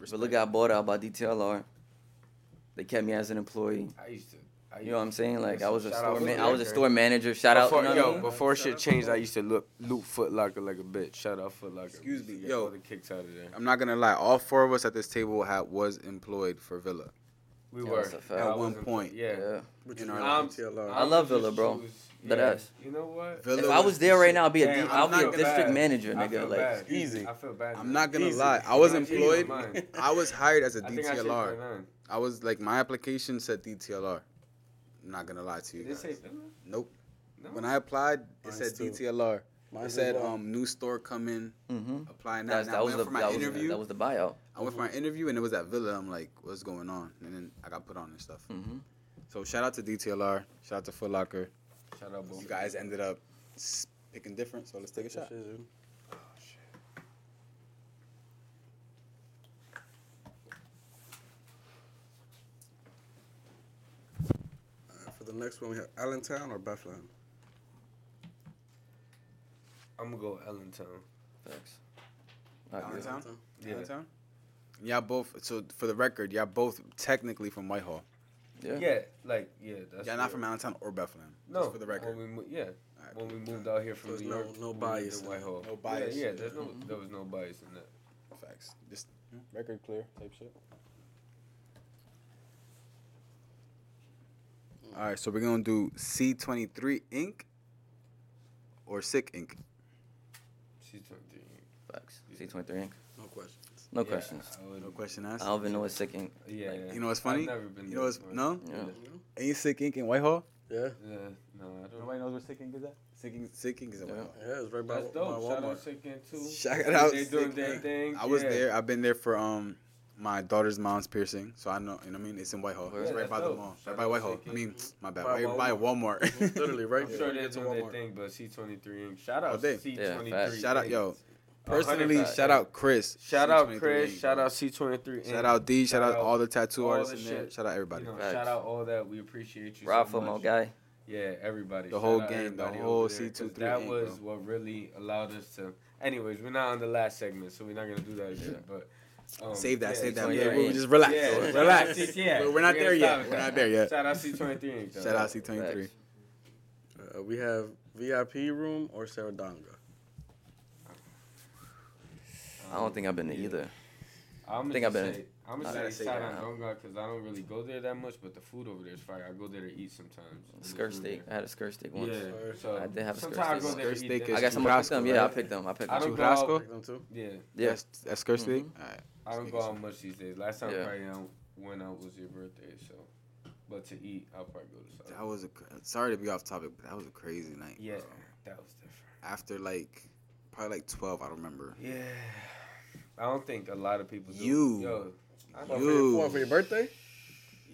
Villa got bought out by DTLR. They kept me as an employee. I used to. I You know what I'm saying? Like I was a store man. I was a store manager. Shout out. Before, You know yo, what I mean? before shit changed, I used to look loot Foot Locker like a bitch. Shout out Foot Locker. Excuse me, yo. the kicks out of there. I'm not gonna lie. All four of us at this table had was employed for Villa. We Yeah, were that's a. I At one point. Yeah. Yeah. Which In is our um, lives. DTLR. I love Villa, bro. choose- That yeah. ass. You know what? Villa If I was there right now, I'd be a Damn, D- I I'll be a district bad. manager, I nigga. feel Like bad. Easy. I feel bad. I'm not gonna Easy. lie. I was employed. [LAUGHS] I was hired as a think I changed DTLR. I was like, my application said DTLR. I'm not gonna lie to you. Did it guys. say Villa? Nope. No. When I applied, it Mine said too. DTLR. Mine It said um new store coming, hmm apply now. That's, that was the for that was, interview. that was the buyout. I went for my interview and it was at Villa. I'm like, what's going on? And then I got put on and stuff. hmm So shout out to DTLR. Shout out to Foot Locker. Shout out both. You guys ended up picking different, so let's take a shot. Decision. Uh, For the next one, we have Allentown or Bethlehem. I'm gonna go Allentown. Thanks. I agree. Allentown? Yeah. Allentown? Y'all both. So for the record, y'all both technically from Whitehall. Yeah. Yeah, like yeah. That's Y'all not from Allentown or Bethlehem. No, Just for the record. When we, mo- yeah, Alright, when we moved out here from New no- York, no we bias to in Whitehall. No bias. Yeah, yeah. There's no, mm-hmm. there was no bias in that. Facts. Just record clear type shit. All right, so we're gonna do C23 ink or Sick ink. She's 23. Facts. C23 ink. No questions. No Yeah, questions. No question asked. I don't even know what sick ink. Yeah, Like, yeah. You know what's funny? I've never been You know what's before. no? Yeah. Ain't Sick ink in Whitehall? Yeah, Yeah, no, I don't. Nobody knows where Sick ink is at. Sick ink, Sick ink is in Yeah. Whitehall. yeah, it's right by, That's by dope. Shout out Walmart. Sick too. Shout out They doing Sick their thing. I was yeah. there. I've been there for um my daughter's mom's piercing, so I know. You know what I mean? It's in Whitehall. Yeah, it's right that's by the mall. Shout Right by Whitehall. I mean, my bad. By Right by Walmart. [LAUGHS] Literally right I'm there. sure you they're get to doing their Walmart. thing, but C23 ink. Shout out day. C23. Yeah. Shout out, yo. Personally, facts. shout out Chris. Shout out C23 Chris. ink, Shout out C23 ink. Shout out D. Shout Shout out out all the tattoo all artists the in there. Shout out everybody. You know, shout out all that. We appreciate you Rafa, so my much. guy. Yeah, everybody. The Shout whole out gang, the whole over there, 'cause C23 That was what really allowed us to. Anyways, we're not on the last segment, so we're not gonna do that again. [LAUGHS] But um, Save that, yeah, save that. C23 Yeah, we'll just relax. Yeah, relax. shout out C- yeah, We're- we're not we're there yet. We're not there yet. Shout out C23 [LAUGHS] Shout out C23. Uh, we have VIP room or Saradanga. I don't think I've been to either. I'm think I've been- say, I'm I gonna say say shout that out now. Donga because I don't really go there that much, but the food over there is fire. I go there to eat sometimes. Skirt steak. I had a skirt steak once. Yeah, so I did have a skirt sometimes I steak. go there to Skirt eat steak there. I is guess I'm gonna pick Churrasco, them. Yeah, I right? picked them. I picked I them. don't go Churrasco? out- them too. Yeah, Yeah. That's, that's skirt steak. Mhm. All right. I don't Steak go out much these days. Last time Yeah. probably I went out was your birthday, so. But to eat, I'll probably go to. That South. was a sorry to be off topic, but that was a crazy night. Yeah, bro. that was different. After like probably like twelve, I don't remember. Yeah, I don't think a lot of people. Do. You. Yo, I One know. for your- You. one for your birthday?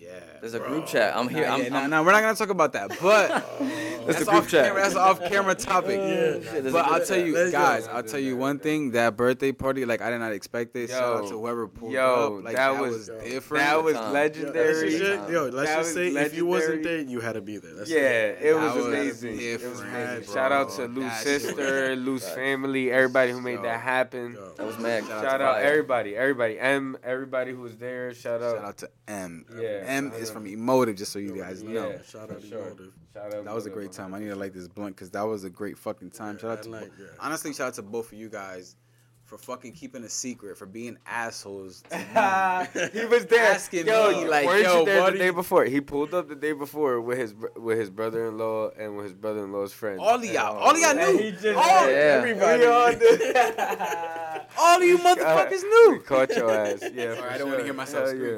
Yeah. There's a bro. group chat. I'm here. Nah, I'm, yeah, I'm, nah, we're not gonna talk about that, but [LAUGHS] [LAUGHS] That's that's a group off chat. camera. That's off camera topic. Yeah. Shit, But I'll tell chat. you, Let's guys, I'll tell you one thing. That birthday party, like I did not expect it. Shout out Yo. to whoever pulled Yo, up. Like that that, was- was, different. That was Time. Yo, legendary. let's just, yo, let's That just was say if you wasn't there, you had to be there. That's Yeah, it. it was was amazing. It was amazing. Shout out to Lou's sister, was- Lou's family, everybody who made that happen. That was mad. Shout out Shout to out Fire. everybody, everybody, M, everybody who was there. Shout out, Shout out to M. Yeah, M I is from Emotive, just so you guys Yeah. know. Shout out to sure. Emotive. Shout out. That was a great time. I need to light this blunt because that was a great fucking time. Shout out that to night, yeah. honestly, shout out to both of you guys for fucking keeping a secret, for being assholes. to [LAUGHS] me. he was there. Asking yo, me, like, weren't yo, you there buddy? the day before? He pulled up the day before with his with his brother-in-law and with his brother-in-law's friend. all of y'all, all of y'all knew. he just- all, Yeah. Everybody. All did. [LAUGHS] all of you motherfuckers knew. We caught your ass. [LAUGHS] Yeah, for I don't wanna hear myself Hell scream.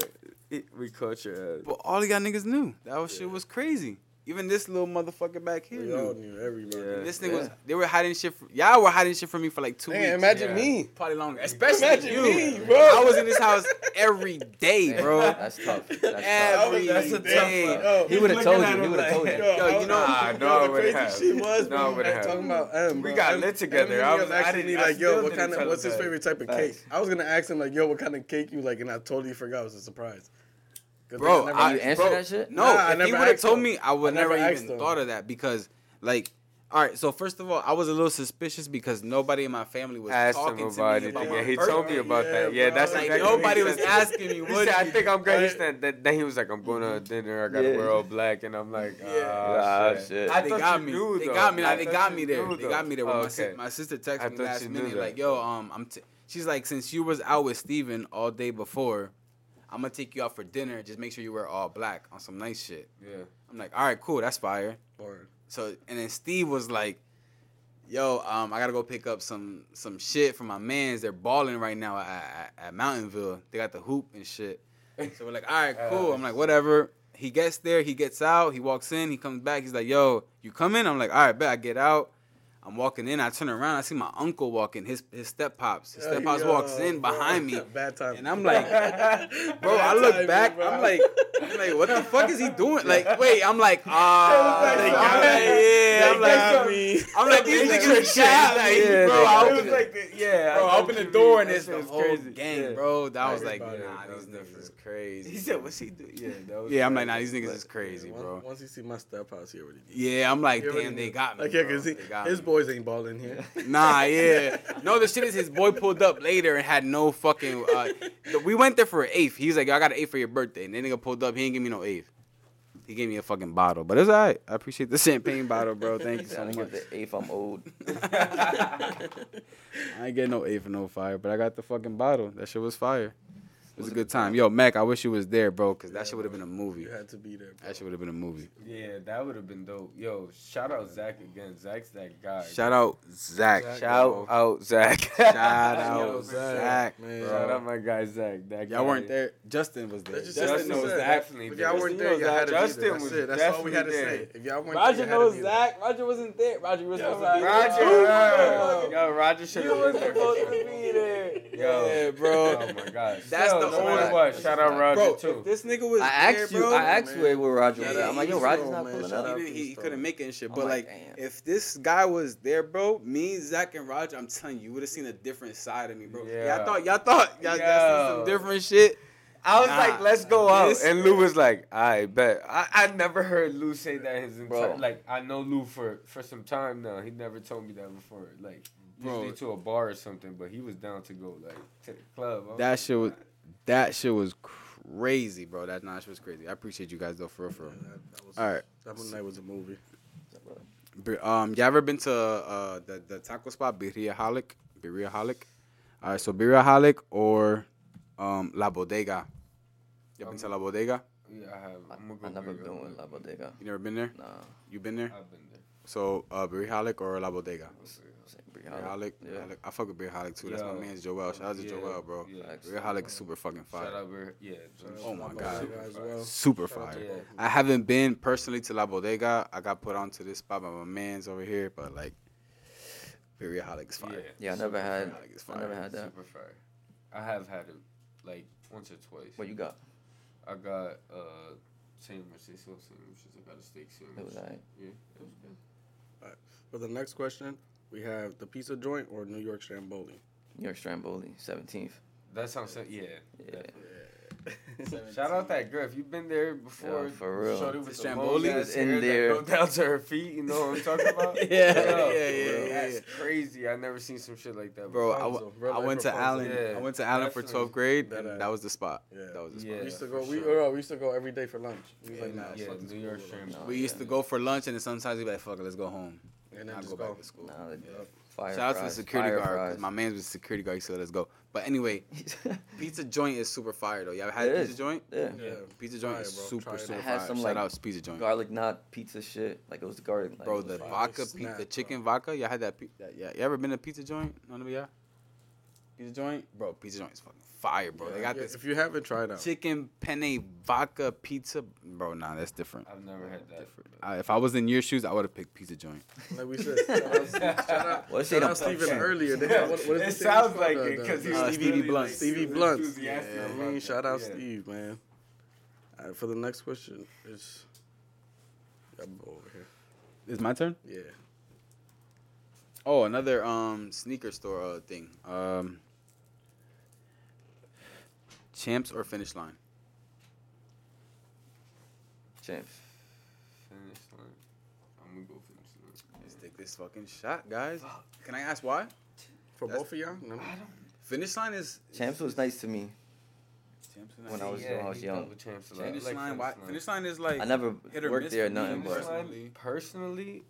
Yeah. We caught your ass. But all of y'all niggas knew. That was, shit was crazy. Even this little motherfucker back here We all knew. knew everybody. Yeah. This nigga was. They were hiding shit. From, y'all were hiding shit from me for like two Man, weeks. imagine Yeah. me. Probably longer. Especially Imagine you. me, bro. I was in this house every day, bro. That's tough. That's tough. That's a tough day. one. Yo, He would have told you. He would have like, told you. Yo, you know- Nah, no, the um, I wouldn't crazy shit was, No, I bro, wouldn't have. talking about M. We got M- lit together. M I was- actually I asking didn't- me I like, yo, what kind of, tell what's his favorite type of cake? I was gonna ask him like, yo, what kind of cake you like, and I totally forgot. It was a surprise. Good thing Bro, never I, You asked. answer bro, that shit? No, Nah, if he would have told him. me, I would I never never even him. thought of that because, like, all right. So first of all, I was a little suspicious because nobody in my family was Asked him talking to about me it. about Yeah, my he birthday. told me about Yeah, that. Yeah, bro. that's Like exactly nobody what was said. asking me. [LAUGHS] He What said, I think I'm good. He Right. said that. Then he was like, I'm going to dinner. I gotta Yeah. wear all black, and I'm like, Yeah. ah, shit. shit. I they thought got you me. knew, they got me. I They got me there. knew, They got me there. When Oh, my, si- my sister texted me last minute, like, "Yo, um, I'm." T-. She's like, "Since you was out with Steven all day before, I'm gonna take you out for dinner. Just make sure you wear all black on some nice shit." Yeah. I'm like, "All right, cool. That's fire." Word. So and then Steve was like, "Yo, um, I gotta go pick up some some shit for my man's. They're balling right now at, at, at Mountainville. They got the hoop and shit." So we're like, "All right, [LAUGHS] cool." I'm like, "Whatever." He gets there. He gets out. He walks in. He comes back. He's like, "Yo, you coming?" I'm like, "All right, bet." I get out. I'm walking in. I turn around. I see my uncle walking. His his step pops. His step pops Yo, walks in bro. behind me. Bad time. And I'm like, [LAUGHS] bro, I look timing, back. bro. I'm like, I'm like, what the fuck is he doing? Like, wait, I'm like, [LAUGHS] ah, like, [LAUGHS] yeah, I'm like, got me. I'm like, these niggas like, Yeah, bro, I got opened, like, the, yeah. bro, I opened the door and it's the was whole crazy. gang, Yeah. bro. That was like, nah, these was niggas is crazy. He said, "What's he doing?" Yeah. Yeah, I'm like, nah, these niggas is crazy, bro. Once he see my step pops, he already. Yeah, I'm like, damn, they got me. Like, yeah, bro. cause he, his me. Boys ain't balling here. [LAUGHS] Nah, yeah. No, the shit is his boy pulled up later and had no fucking. Uh, we went there for an eighth. He's like, "Yo, I got an eighth for your birthday," and then nigga pulled up. He didn't give me no eighth. He gave me a fucking bottle, but it's alright. I appreciate the champagne bottle, bro. Thank you [LAUGHS] He said, so I didn't much. the eighth. I'm old. [LAUGHS] I ain't get no eighth for no fire, but I got the fucking bottle. That shit was fire. It was a good time. Yo, Mac, I wish you was there, bro, because that Yeah, shit would have been a movie. You had to be there. Bro. That shit would have been a movie. Yeah, that would have been dope. Yo, shout out Zach again. Zach's that guy. Shout out Zach. Zach, Shout out Zach. [LAUGHS] Shout Yo, out Zach. Zach. Man. bro. Shout out my guy Zach. That Y'all guy. weren't there. Justin was there. Just Justin Justin was definitely If there. y'all weren't there, y'all had to Justin be there. That's was it. That's all we had to definitely say. If y'all weren't Roger there, you had to knows. Zach. Roger wasn't there. Roger was supposed to be Roger, there. yo, Roger should have been there. supposed to be there. Yo. Bro. Oh my gosh. That's the no only- matter what. Shout out Roger Bro, too. if this nigga was I asked there, you. bro, I asked man. where where Roger Yeah, was at. I'm like, yo, he's Roger's slow, not man. pulling Shout up. out. he, he couldn't make it and shit. I'm But like, like, damn. if this guy was there, bro, me, Zach, and Roger, I'm telling you, you would have seen a different side of me, bro. Yeah. Y'all thought, y'all thought, y'all, y'all seen some different shit. I was Nah. like, let's go out. This- and Lou was like, I bet. I, I never heard Lou say that his entire Bro. like I know Lou for for some time now. He never told me that before. Like Bro. usually to a bar or something, but he was down to go like to the club. I was That like, shit was, that shit was crazy, bro. That nah, shit was crazy. I appreciate you guys though, for real, for real. That, that was, All right. That one night was a movie. Bir- Um, y'all ever been to uh the the taco spot Birria Holic? Birria Holic. All right, so Birria Holic or um La Bodega. You ever been to La Bodega? Yeah, I have. I'm gonna go I've never been on with. La Bodega. You never been there? Nah, You been there? I've been there. So uh Birria Holic or La Bodega? say Birria Yeah. Holic. I fuck with Birria Holic too. That's my Yo. man's Joel. Shout out to Yeah, Joel, bro. yeah. Facts. Birria Holic is super fucking Shout fire. out, Ber- yeah. Oh my God. to Bodega. Super Shout fire. both. I haven't been personally to La Bodega. I got put onto this spot by my man's over here, but like Birria Holic is fire. Yeah, yeah I never had. Holic is I never had that. Super fire. I have had it like once or twice. What you got? I got uh sandwich. They sell sandwiches. I got a steak sandwich. It was alright. Yeah, it was good. For the next question, we have the pizza joint or New York Stromboli. New York Stromboli, 17th. That sounds so, yeah. Yeah. [LAUGHS] Shout out that girl. If you've been there before, Yeah, for real. Shorty with The the Stromboli? long In there. go down to her feet. You know what I'm talking about? [LAUGHS] Yeah, yeah, Yo, yeah, yeah, That's yeah. crazy. I never seen some shit like that. Bro, I, before. w- Rapunzel. Real I went to Allen. Yeah, I went to Allen for 12th grade, That and that was the spot. Yeah. That was the spot. Yeah. We used to go. We, sure. uh, we used to go every day for lunch. We was Yeah, like, nah, yeah, New York lunch. Stromboli. We used to go for lunch, and then sometimes we'd be like, "Fuck let's go home." And then I'll just go go. back to school. Nah, Yeah. Fire Shout out to the security fire guard. 'cause fries. My man's was a security guard. He said, "Let's go." But anyway, [LAUGHS] pizza joint is super fire though. You ever had It pizza is. joint? yeah. Yeah. Pizza joint Try is super Try super out. It has fire. some, Shout like, out to pizza joint. Garlic knot pizza shit. Like it was the garlic. Like, Bro, the vodka, Snap, pi- the bro. chicken vodka. Y'all had that? Pi- that yeah. You ever been to pizza joint? None of y'all? Pizza joint, bro. Pizza joint is fucking fire, bro. They got Yeah, this If you haven't tried out, chicken penne vodka pizza, bro. Nah, that's different. I've never had that. I, if I was in your shoes, I would have picked pizza joint. like we said, shout out, [LAUGHS] shout out, Well, shout out I'm- earlier. They had, what, what is it this thing sounds like The- it because he's Uh, Stevie really, Blunt. like, Stevie Blunt. enthusiastic Yeah, I about mean, that. shout out Yeah. Steve, man. All right, for the next question, is I'm over here. It's my turn. Yeah, Oh, another um sneaker store uh, thing. Um, champs or finish line? Champs. Finish line. I'm gonna go finish line. Let's take this fucking shot, guys. Can I ask why? for That's- both of y'all. No? Finish line is Champs was nice to me. Champs is when I nice. was- when I was he young. dealt champs a lot. I Finish like line. Why? line. Finish line is like I never hit or worked miss there, for me. nothing Finish but. line- Personally, personally,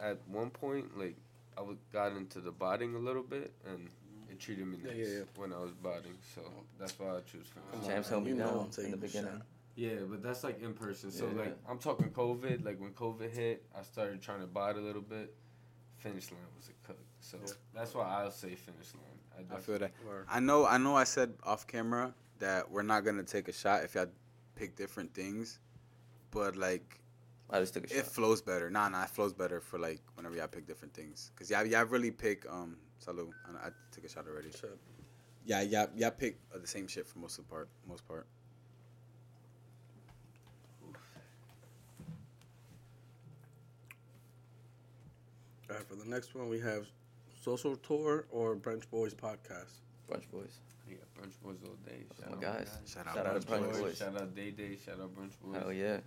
at one point, like I was, got into the botting a little bit, and it treated me Yeah, nice yeah, yeah. when I was botting. So that's why I choose finish. Champs on, held me know down in the the beginning. shot. Yeah, but that's like in person. So Yeah. like I'm talking COVID. Like when COVID hit, I started trying to bot a little bit. Finish line was a cook. So Yeah. that's why I'll say finish line. I feel that. Or- I know. I know. I said off camera that we're not gonna take a shot if y'all pick different things, but like I just took a it shot. flows better. Nah, nah, it flows better for like whenever y'all pick different things. Cause y'all, y'all really pick um. Salud. I, I took a shot already. Shit. Yeah, y'all, y'all pick the same shit for most of the part. Most part. All right, for the next one, we have social tour or Brunch Boys podcast. Brunch boys. Yeah, brunch boys all day. Those Shout my out guys. Shout out Shout out to Brunch Brunch Boys. boys. Shout out Day Day. Shout out brunch boys. Hell yeah.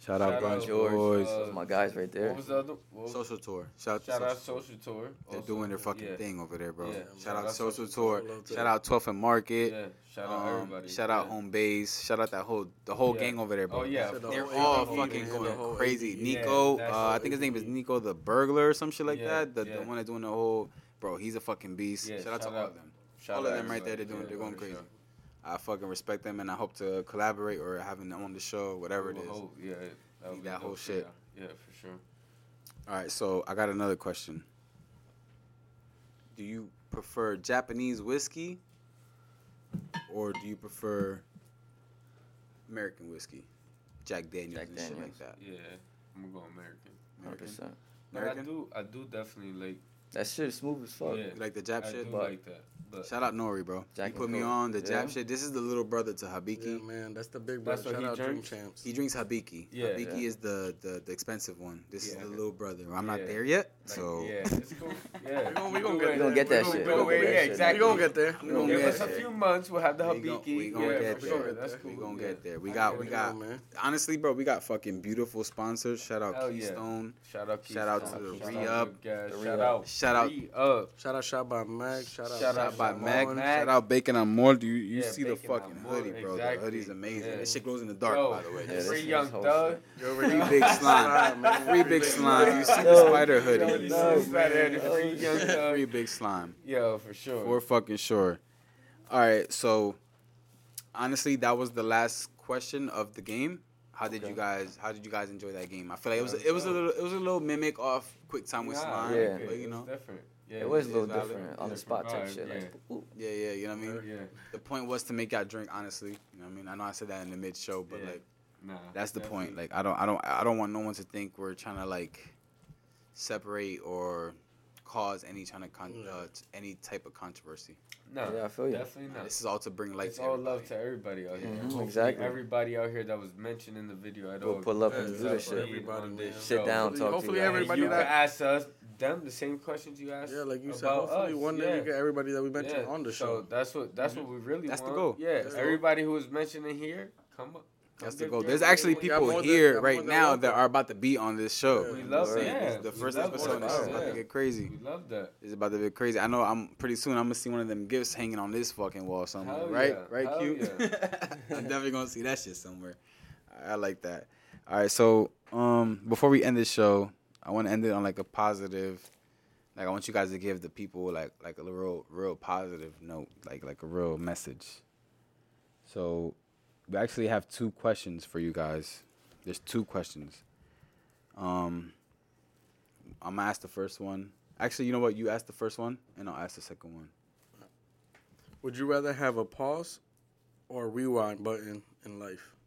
Shout out Shout Brunch George. Boys. Uh, Those my guys right there. What was the other? What was, Social tour. Shout, shout out out to Social social tour. They're Also, doing their fucking yeah. thing over there, bro. Yeah. Shout Shout out out Social Social Tour. Tour. Shout out 12th and Market. Yeah. Shout out Um, everybody. Shout out yeah. Home Base. Shout out that whole the whole Yeah. gang over there, bro. Oh yeah. The They're whole all fucking man, going the whole crazy. ABV. Nico, that's uh, I think his name is Nico the Burglar or some shit like Yeah, that. The, the one that's doing the whole, bro. He's a fucking beast. Yeah, shout out to all of them. Shout all out of them right there. They're doing, Yeah, they're going for crazy. Sure. I fucking respect them, and I hope to collaborate or having them on the show, whatever it We is. will hope, Yeah. That, would Need be that whole shit. y'all. Yeah, for sure. All right, so I got another question. Do you prefer Japanese whiskey or do you prefer American whiskey? Jack Daniels Jack and shit like that. Yeah, I'm gonna go American. 100%. But I do, I do definitely like. That shit is smooth as fuck. Yeah. You like the Jap I shit? do but- like that. But Shout out Nori, bro. Jack he put me on the Yeah. Jap shit. This is the little brother to Hibiki. Yeah, man, that's the big brother. That's Shout he out Dream? Champs. He drinks Hibiki. Yeah. Hibiki Yeah. is the, the the expensive one. This Yeah. is the little brother. I'm not Yeah. there yet, like, so yeah, [LAUGHS] it's cool. Yeah, We gonna- we gonna get. We gonna that shit. gonna- We we gonna gonna- get that shit. exactly. We gonna get there. We We gonna gonna Give get us a few months. We'll have the Hibiki. we gonna get there. sure. That's cool. we gonna get there. We got we got honestly, bro. We got fucking beautiful sponsors. Shout out Keystone. Shout out, Shout out to the Shout Re-Up. out Good Gas. The Shout out. Shout out- Re-Up. Shout out Shot by Mag. Shout out By Shot Meg. Mon. Mag. Shout out Bacon on More. Do you, you Yeah, see the Bacon on fucking hoodie, bro? exactly. The hoodie's amazing. Yeah. This shit glows in the dark, Yo, by the way. Yeah, [LAUGHS] Free is Young Thug. shit. Free big slime. man. Free big slime. You see the spider hoodie. you see that man. there, Free Young Thug. Free big slime. Yo, for sure. For fucking sure. All right, so honestly, that was the last question of the game. How did Okay. you guys? How did you guys enjoy that game? I feel like it was it was a little it was a little mimic off quick time with Nah, slime, Yeah. but you it's know, different. Yeah, It was a little is valid. different on the Yeah, spot type vibe, shit. Like, yeah. ooh. yeah, yeah, you know what I mean. Yeah. The point was to make y'all drink, honestly. You know what I mean? I know I said that in the mid show, but Yeah. like Nah. that's the point. Like I don't I don't I don't want no one to think we're trying to like separate or cause any trying to con- Yeah. uh, any type of controversy. no, Yeah, I feel you. definitely not. This is all to bring light it's to all everybody. love to everybody out here. Mhm, exactly. Everybody out here that was mentioned in the video at We'll all. pull up Yeah, and do this shit. Everybody, on. Sit down, Hopefully- talk hopefully to you. everybody you that- can ask us them the same questions you asked. Yeah, like you said, about hopefully us. one day yeah. we get everybody that we mentioned Yeah, on the show. So show. that's what that's what we really That's the want. goal. Yeah, That's the everybody who was mentioned in here, come up. That's the goal. There's actually opinion. Yeah, people more than- here right now that are about to be on this show. Yeah. We love Right. it. Yeah, the first episode is about to get crazy. We love that. It's about to get crazy. I know. I'm pretty soon. I'm gonna see one of them gifts hanging on this fucking wall somewhere. Hell right? yeah. Right, Hell cute. yeah. [LAUGHS] I'm definitely gonna see that shit somewhere. I, I like that. All right. So, um, before we end this show, I want to end it on like a positive, Like I want you guys to give the people like like a real real positive note, like like a real message. So we actually have two questions for you guys. There's two questions. Um I'm gonna ask the first one. Actually, you know what? You ask the first one, and I'll ask the second one. Would you rather have a pause or a rewind button in life?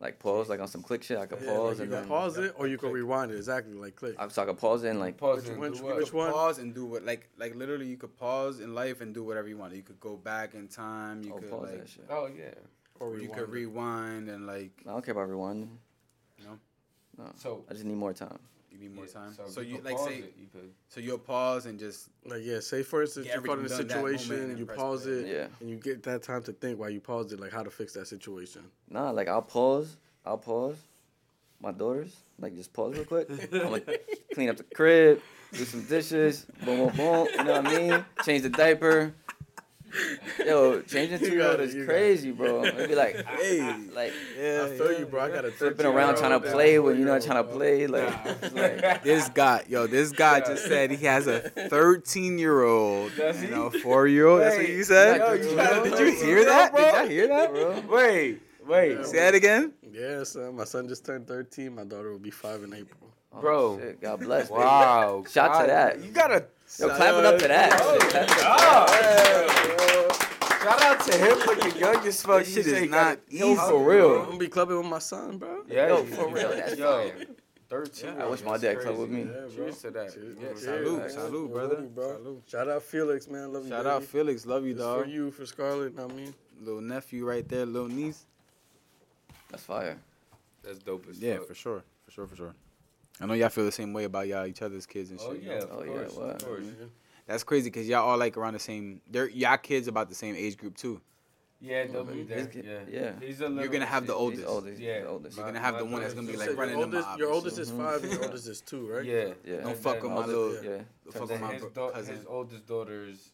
Like pause, like on some click shit. I could Yeah, pause like you and can then pause it or you can rewind it. Exactly, like click. I, so I could pause it and like Pause Which and one- do what? which one? Pause and do what like like literally you could pause in life and do whatever you want. You could go back in time. You oh, could pause like that shit. Oh yeah. Or you rewind could it. rewind and like I don't care about rewinding. No? No. So I just need more time. You more yeah, time. So, you you like pause say it, you could- so you'll pause and just Like yeah, say for instance you're caught in a everything done that moment situation, and you pause play. it, Yeah. and you get that time to think while you pause it, like how to fix that situation. Nah, like I'll pause. I'll pause. My daughters, like just pause real quick. I'm gonna [LAUGHS] clean up the crib, do some dishes, boom, boom, boom. You know what I mean? Change the diaper. [LAUGHS] Yo, changing two You year got old it, is you got crazy, bro. It'd be like, [LAUGHS] Hey. like yeah. I feel you, bro. I got to flipping around trying to play when you're not trying to play. Like, like [LAUGHS] This guy, yo, this guy just said he has a 13 year old Does and a four year old. That's what you said. yo, Did you you, did you hear that? bro? Did y'all hear that? bro. Wait, wait, Say that again. Yeah, son. My son just turned 13. My daughter will be five in April. oh, Bro. shit, God bless. baby. Wow. Shout to that. You gotta Yo, clap it up to that. Oh, Clap it up to that. Shout out to him for the youngest fuck. This shit is not got- easy, for real. I'm gonna be clubbing with my son, bro. Yeah, Yo, for real, that's yo, fire. thirteen. I wish my dad clubbed crazy. with me. Yeah. Cheers to that. Cheers. Yeah, Cheers. salute, Cheers. salute, Love brother. you, bro. Salute. Shout out Felix, man. Love you. Shout baby. out Felix, love you, This dog. for you, for Scarlett. I mean, Little nephew right there, little niece. That's fire. That's dope as Yeah, fuck. for sure, for sure, for sure. I know y'all feel the same way about y'all each other's kids and oh, shit. Oh you yeah, of Oh, yeah, course, what? of course. Mm-hmm. That's crazy because y'all all like around the same. They're y'all kids about the same age group too. Yeah, they'll be mm-hmm. there. Yeah, yeah. He's a. You're gonna have the He's oldest. oldest. Yeah. Yeah. oldest. You're gonna have the one that's gonna be like running your them oldest, your oldest shit. is mm-hmm. five, your oldest is two, right? Yeah. Yeah. Don't And fuck with my Oldest- little. Yeah. Don't fuck with my his, bro- da- cousin. his oldest daughter is,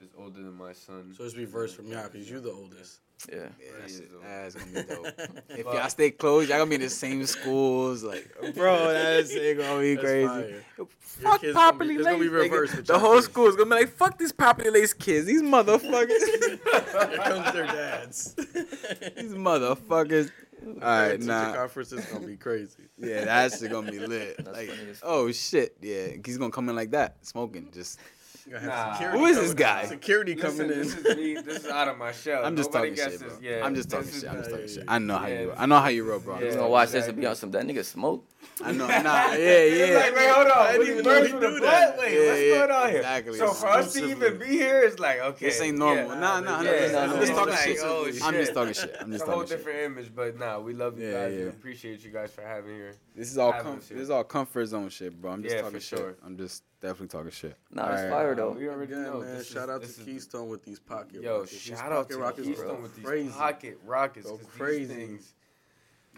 is older than my son. So it's reversed from y'all because you're the oldest. Yeah. Yeah, that is that's gonna be dope. [LAUGHS] if But- y'all stay close, y'all gonna be in the same schools. Like, [LAUGHS] bro, that's it gonna be That's crazy. fire. Fuck kids gonna be- properly it's gonna be laced. nigga. reversed with The your whole kids. school is gonna be like, fuck these properly laced kids. These motherfuckers. [LAUGHS] Here comes their dads. these motherfuckers. All right, Teacher nah. conference is gonna be crazy. Yeah, that's gonna be lit. That's Like, funny as fuck. oh shit, yeah, he's gonna come in like that, smoking. Just You gotta have Nah. Who is this guy? Security Listen, coming in. this is me. This is out of my shell. I'm just Nobody talking shit, guesses. bro. Yeah, I'm just talking this shit. I'm just talking shit. I know how Yeah. you. I know how you roll, bro. I'm Yeah. He's gonna watch shit. this and be on some that nigga smoke. I know. [LAUGHS] Nah, yeah, yeah. Like, wait, hold on. I didn't What, even birds know he do that. Wait, Yeah, what's yeah, going on here? exactly. So for us to Exclusively. even be here, it's like okay. This ain't normal. Yeah. Nah, nah, Yeah, nah. I'm yeah. just talking Like, shit. oh, I'm shit. just talking shit. I'm It's just a whole talking shit. different image, but nah, we love you Yeah, guys. We yeah. appreciate you guys for having here. This is all Having com- shit. this is all comfort zone shit, bro. I'm just Yeah, talking for shit. sure. I'm just definitely talking shit. Nah, it's Alright. fire Uh, though. we already Again, know. man, This shout is- out to Keystone with these pocket Yo, rockets. These shout out to rockets Keystone go with these crazy. pocket rockets. Go 'cause these crazy. things,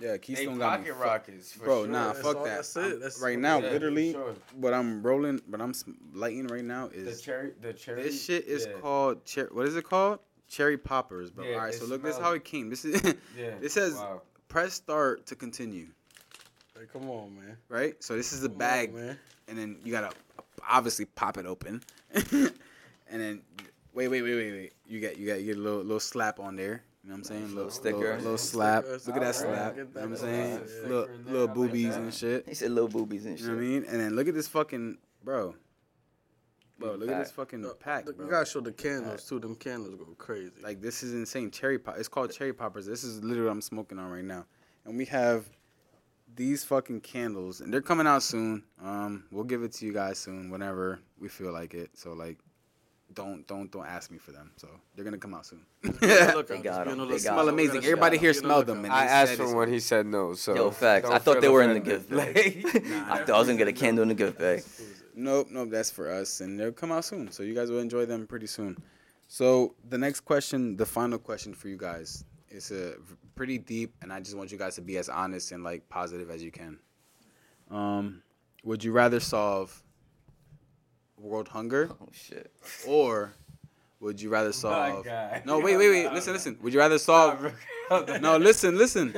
Yeah, Keystone got me. pocket fu- rockets, for Bro, sure. nah, That's fuck all- that. that's it. That's right now, Yeah, literally, sure. what I'm rolling, what I'm lighting right now is The cherry, the cherry. this shit is yeah, called cher- what is it called? Cherry poppers, bro. Yeah, All right, so look, this is how it came. This is [LAUGHS] Yeah. It says Wow. press start to continue, Hey, come on, man. right? So this is the Come on, bag, man. and then you gotta obviously pop it open, [LAUGHS] and then wait, wait, wait, wait, wait. You get you got you get a little little slap on there. You know what I'm saying? Nice little, little sticker. little, little slap. Stickers. Look at that Alright, slap. get You know what I'm saying? slap, yeah. Little, Sticker in there, little I like boobies that. and shit. He said little boobies and shit. You know what I mean? And then look at this fucking bro. Bro, look at this fucking pack, look, bro. You gotta show the candles too. Them candles go crazy. Like this is insane. Cherry pop. It's called cherry poppers. This is literally what I'm smoking on right now. And we have these fucking candles, and they're coming out soon. Um, we'll give it to you guys soon, whenever we feel like it. So like, don't don't don't ask me for them. So they're gonna come out soon. Look They out, got just 'em. be on the They lookout. got Smell 'em. amazing. Everybody here out. Be on the smelled them, and I asked said for one. He said no. So Yo, facts. I thought they were in the gift bag. [LAUGHS] Nah, I thought I was gonna get a candle in the gift bag. Nope, nope, that's for us, and they'll come out soon. So you guys will enjoy them pretty soon. So the next question, the final question for you guys, is a pretty deep, and I just want you guys to be as honest and like positive as you can. Um, would you rather solve world hunger, Oh shit. or would you rather solve? guy. No, wait, wait, wait. Listen, listen. Would you rather solve? [LAUGHS] [LAUGHS] No, listen, listen.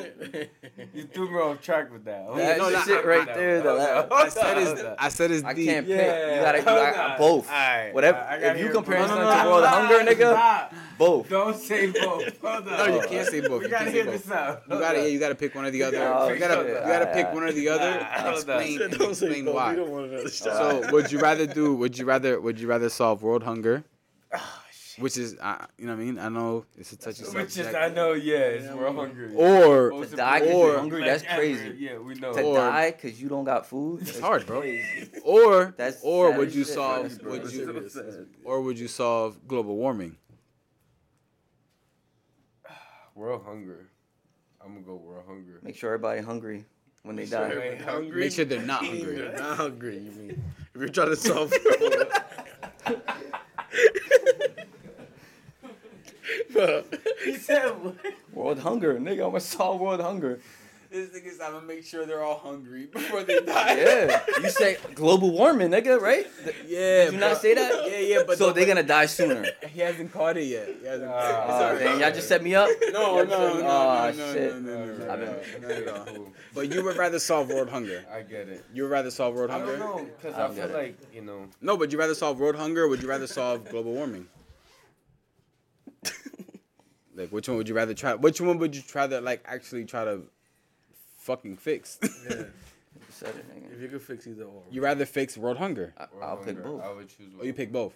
You threw me off track with that. That no, no, shit I- right I- there. The la- I said it's I said it's I deep. can't pick. Yeah. You gotta, you gotta Hold both. Alright, Whatever. I- I if you compare both. it No, no, to no, World Stop, Hunger, nigga, stop. both. Don't say both. [LAUGHS] Hold. No, you can't say both. We You gotta can't hear say this out. You gotta, yeah, you gotta pick one or the other. Oh, you gotta, you gotta pick one or the other. Nah, and hold on. explain, Don't say explain why. Don't want another shot. So, would you rather do? Would you rather? Would you rather solve world hunger? [SIGHS] Ah. Which is, uh, you know what I mean? I know it's a touchy subject. [LAUGHS] Which is, I know, yeah, it's we're hungry. Or Most To die 'cause or- you're hungry, that's Like crazy. Yeah, we know. To Or- die because you don't got food. it's that's hard, bro. crazy. [LAUGHS] Or That's or would you shit, solve? bro. Would That's you sad. or would you solve global warming? [SIGHS] World hunger. I'm gonna go world hunger. Make sure everybody hungry when they Sure, die. everybody hungry. Make sure they're not [LAUGHS] hungry. They're not hungry. You mean if you're trying to solve. He [LAUGHS] said, World hunger, nigga. I'm gonna solve world hunger. This thing is, I'm gonna make sure they're all hungry before they die. Yeah, you say global warming, nigga, right? Th- Yeah. Did you not say that? [LAUGHS] Yeah, yeah, but so the- they're gonna die sooner. He hasn't caught it yet. He hasn't. Ah, Oh, damn, y'all just set me up. No, no, no, no, no, no, shit. no, no, no, no, no, not at all. But you would rather solve world hunger. I get it. You would rather solve world hunger? I don't know, because I I, feel like, you know, No, but you rather solve world hunger or would you rather solve global warming? Like which one would you rather try? Which one would you try to like actually try to fucking fix? [LAUGHS] yeah, Said it, nigga. if you could fix either or. you rather fix world hunger? I, world I'll pick hunger, both. I would choose Or you pick both?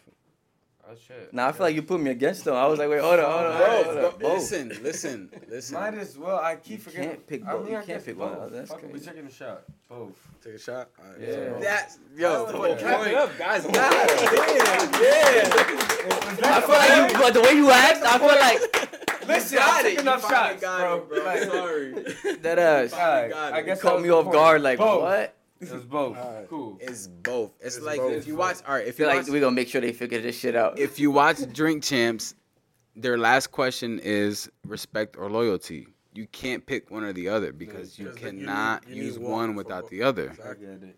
Oh, shit. Nah, I feel like you put me against them. I was like, wait, hold on, hold on, Bro, hold on. bro, Both. listen, listen, listen. Might as well. I keep You forgetting. can't pick I both. mean, You I can't guess pick one. both. That's Fuck it, we crazy. taking a shot. Both. Take a shot. All right, Yeah. so- That's yo, Oh, put wrap point. it up, guys. God damn, yeah. I feel like you, but the way you act, I feel like Listen, got I took enough shots, got bro. it, bro. Like, Sorry. [LAUGHS] that ass. Alright, got I it. guess Caught me off the guard, like both. what? It was both. Alright. Cool. It's both. It's, It's like both. if you watch, all right. If I feel you like watch, we're gonna make sure they figure this shit out. if you watch Drink Champs, their last question is respect or loyalty. You can't pick one or the other because you Because you need- cannot you need use one one without the other. I get it.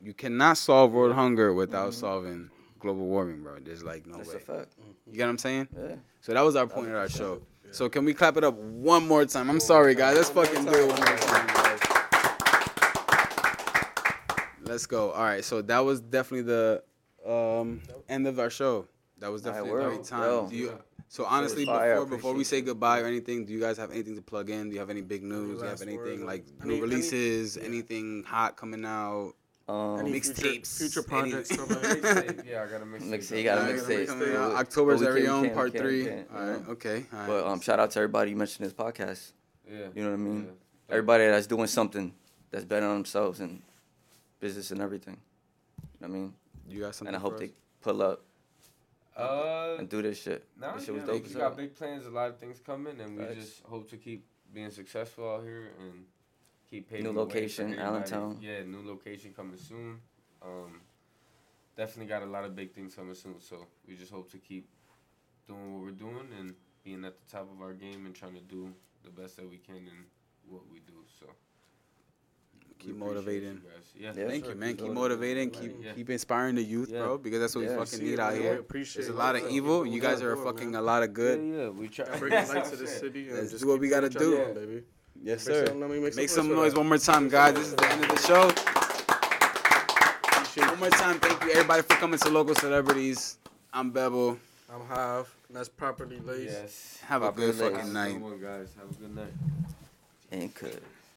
You cannot solve world hunger without Mm-hmm. solving global warming, bro. There's like no That's way. a fact. You get what I'm saying? Yeah. So that was our point of our show. So can we clap it up one more time? I'm sorry, guys. Let's fucking do it one more time, guys. Let's go. All right. So that was definitely the um, end of our show. That was definitely a word. great time. Yo. Do you, so honestly, before before we say goodbye or anything, do you guys have anything to plug in? Do you have any big news? Do you have anything like new releases? Anything hot coming out? Um, Any Mixtapes, future, future any- projects [LAUGHS] coming? Mixtape, yeah, I got a mixtape. Mix- you got a All right, mixtape. coming But October's we own part can't- three. can't, All you right. know. Okay. All right. but um, shout out to everybody you mentioned this podcast. Yeah. You know what I mean? Yeah. Everybody that's doing something that's better on themselves and business and everything. You know what I mean? you got something? And I hope for they pull up Uh, and do this shit. nah, this shit was dope we got big plans, a lot of things coming, and we Facts. just hope to keep being successful out here and keep paving New the way location, everybody. Allentown. Yeah, new location coming soon. Um, definitely got a lot of big things coming soon, so we just hope to keep doing what we're doing and being at the top of our game and trying to do the best that we can in what we do. So Keep motivating. Yeah, Yeah. Thank sure. you, man. Keep Keep motivating. motivating. Keep Yeah. keep inspiring the youth, Yeah. bro. Because that's what Yeah. we fucking need it, out here. Appreciate There's a lot of evil. doing You guys you're are fucking man. a lot of good. Yeah, yeah, we try. Bring it back to the [LAUGHS] city. and Let's just do what we gotta do. doing, baby. Yes, Make sir. some- let me make Make some some noise noise one more time, guys. This is the end of the show. Appreciate One more time, thank you everybody for coming to Local Celebrities. I'm Bebel. I'm Hive, and that's properly laced. Yes. Have a good laced. fucking night. good one, guys. Have a good night. And could.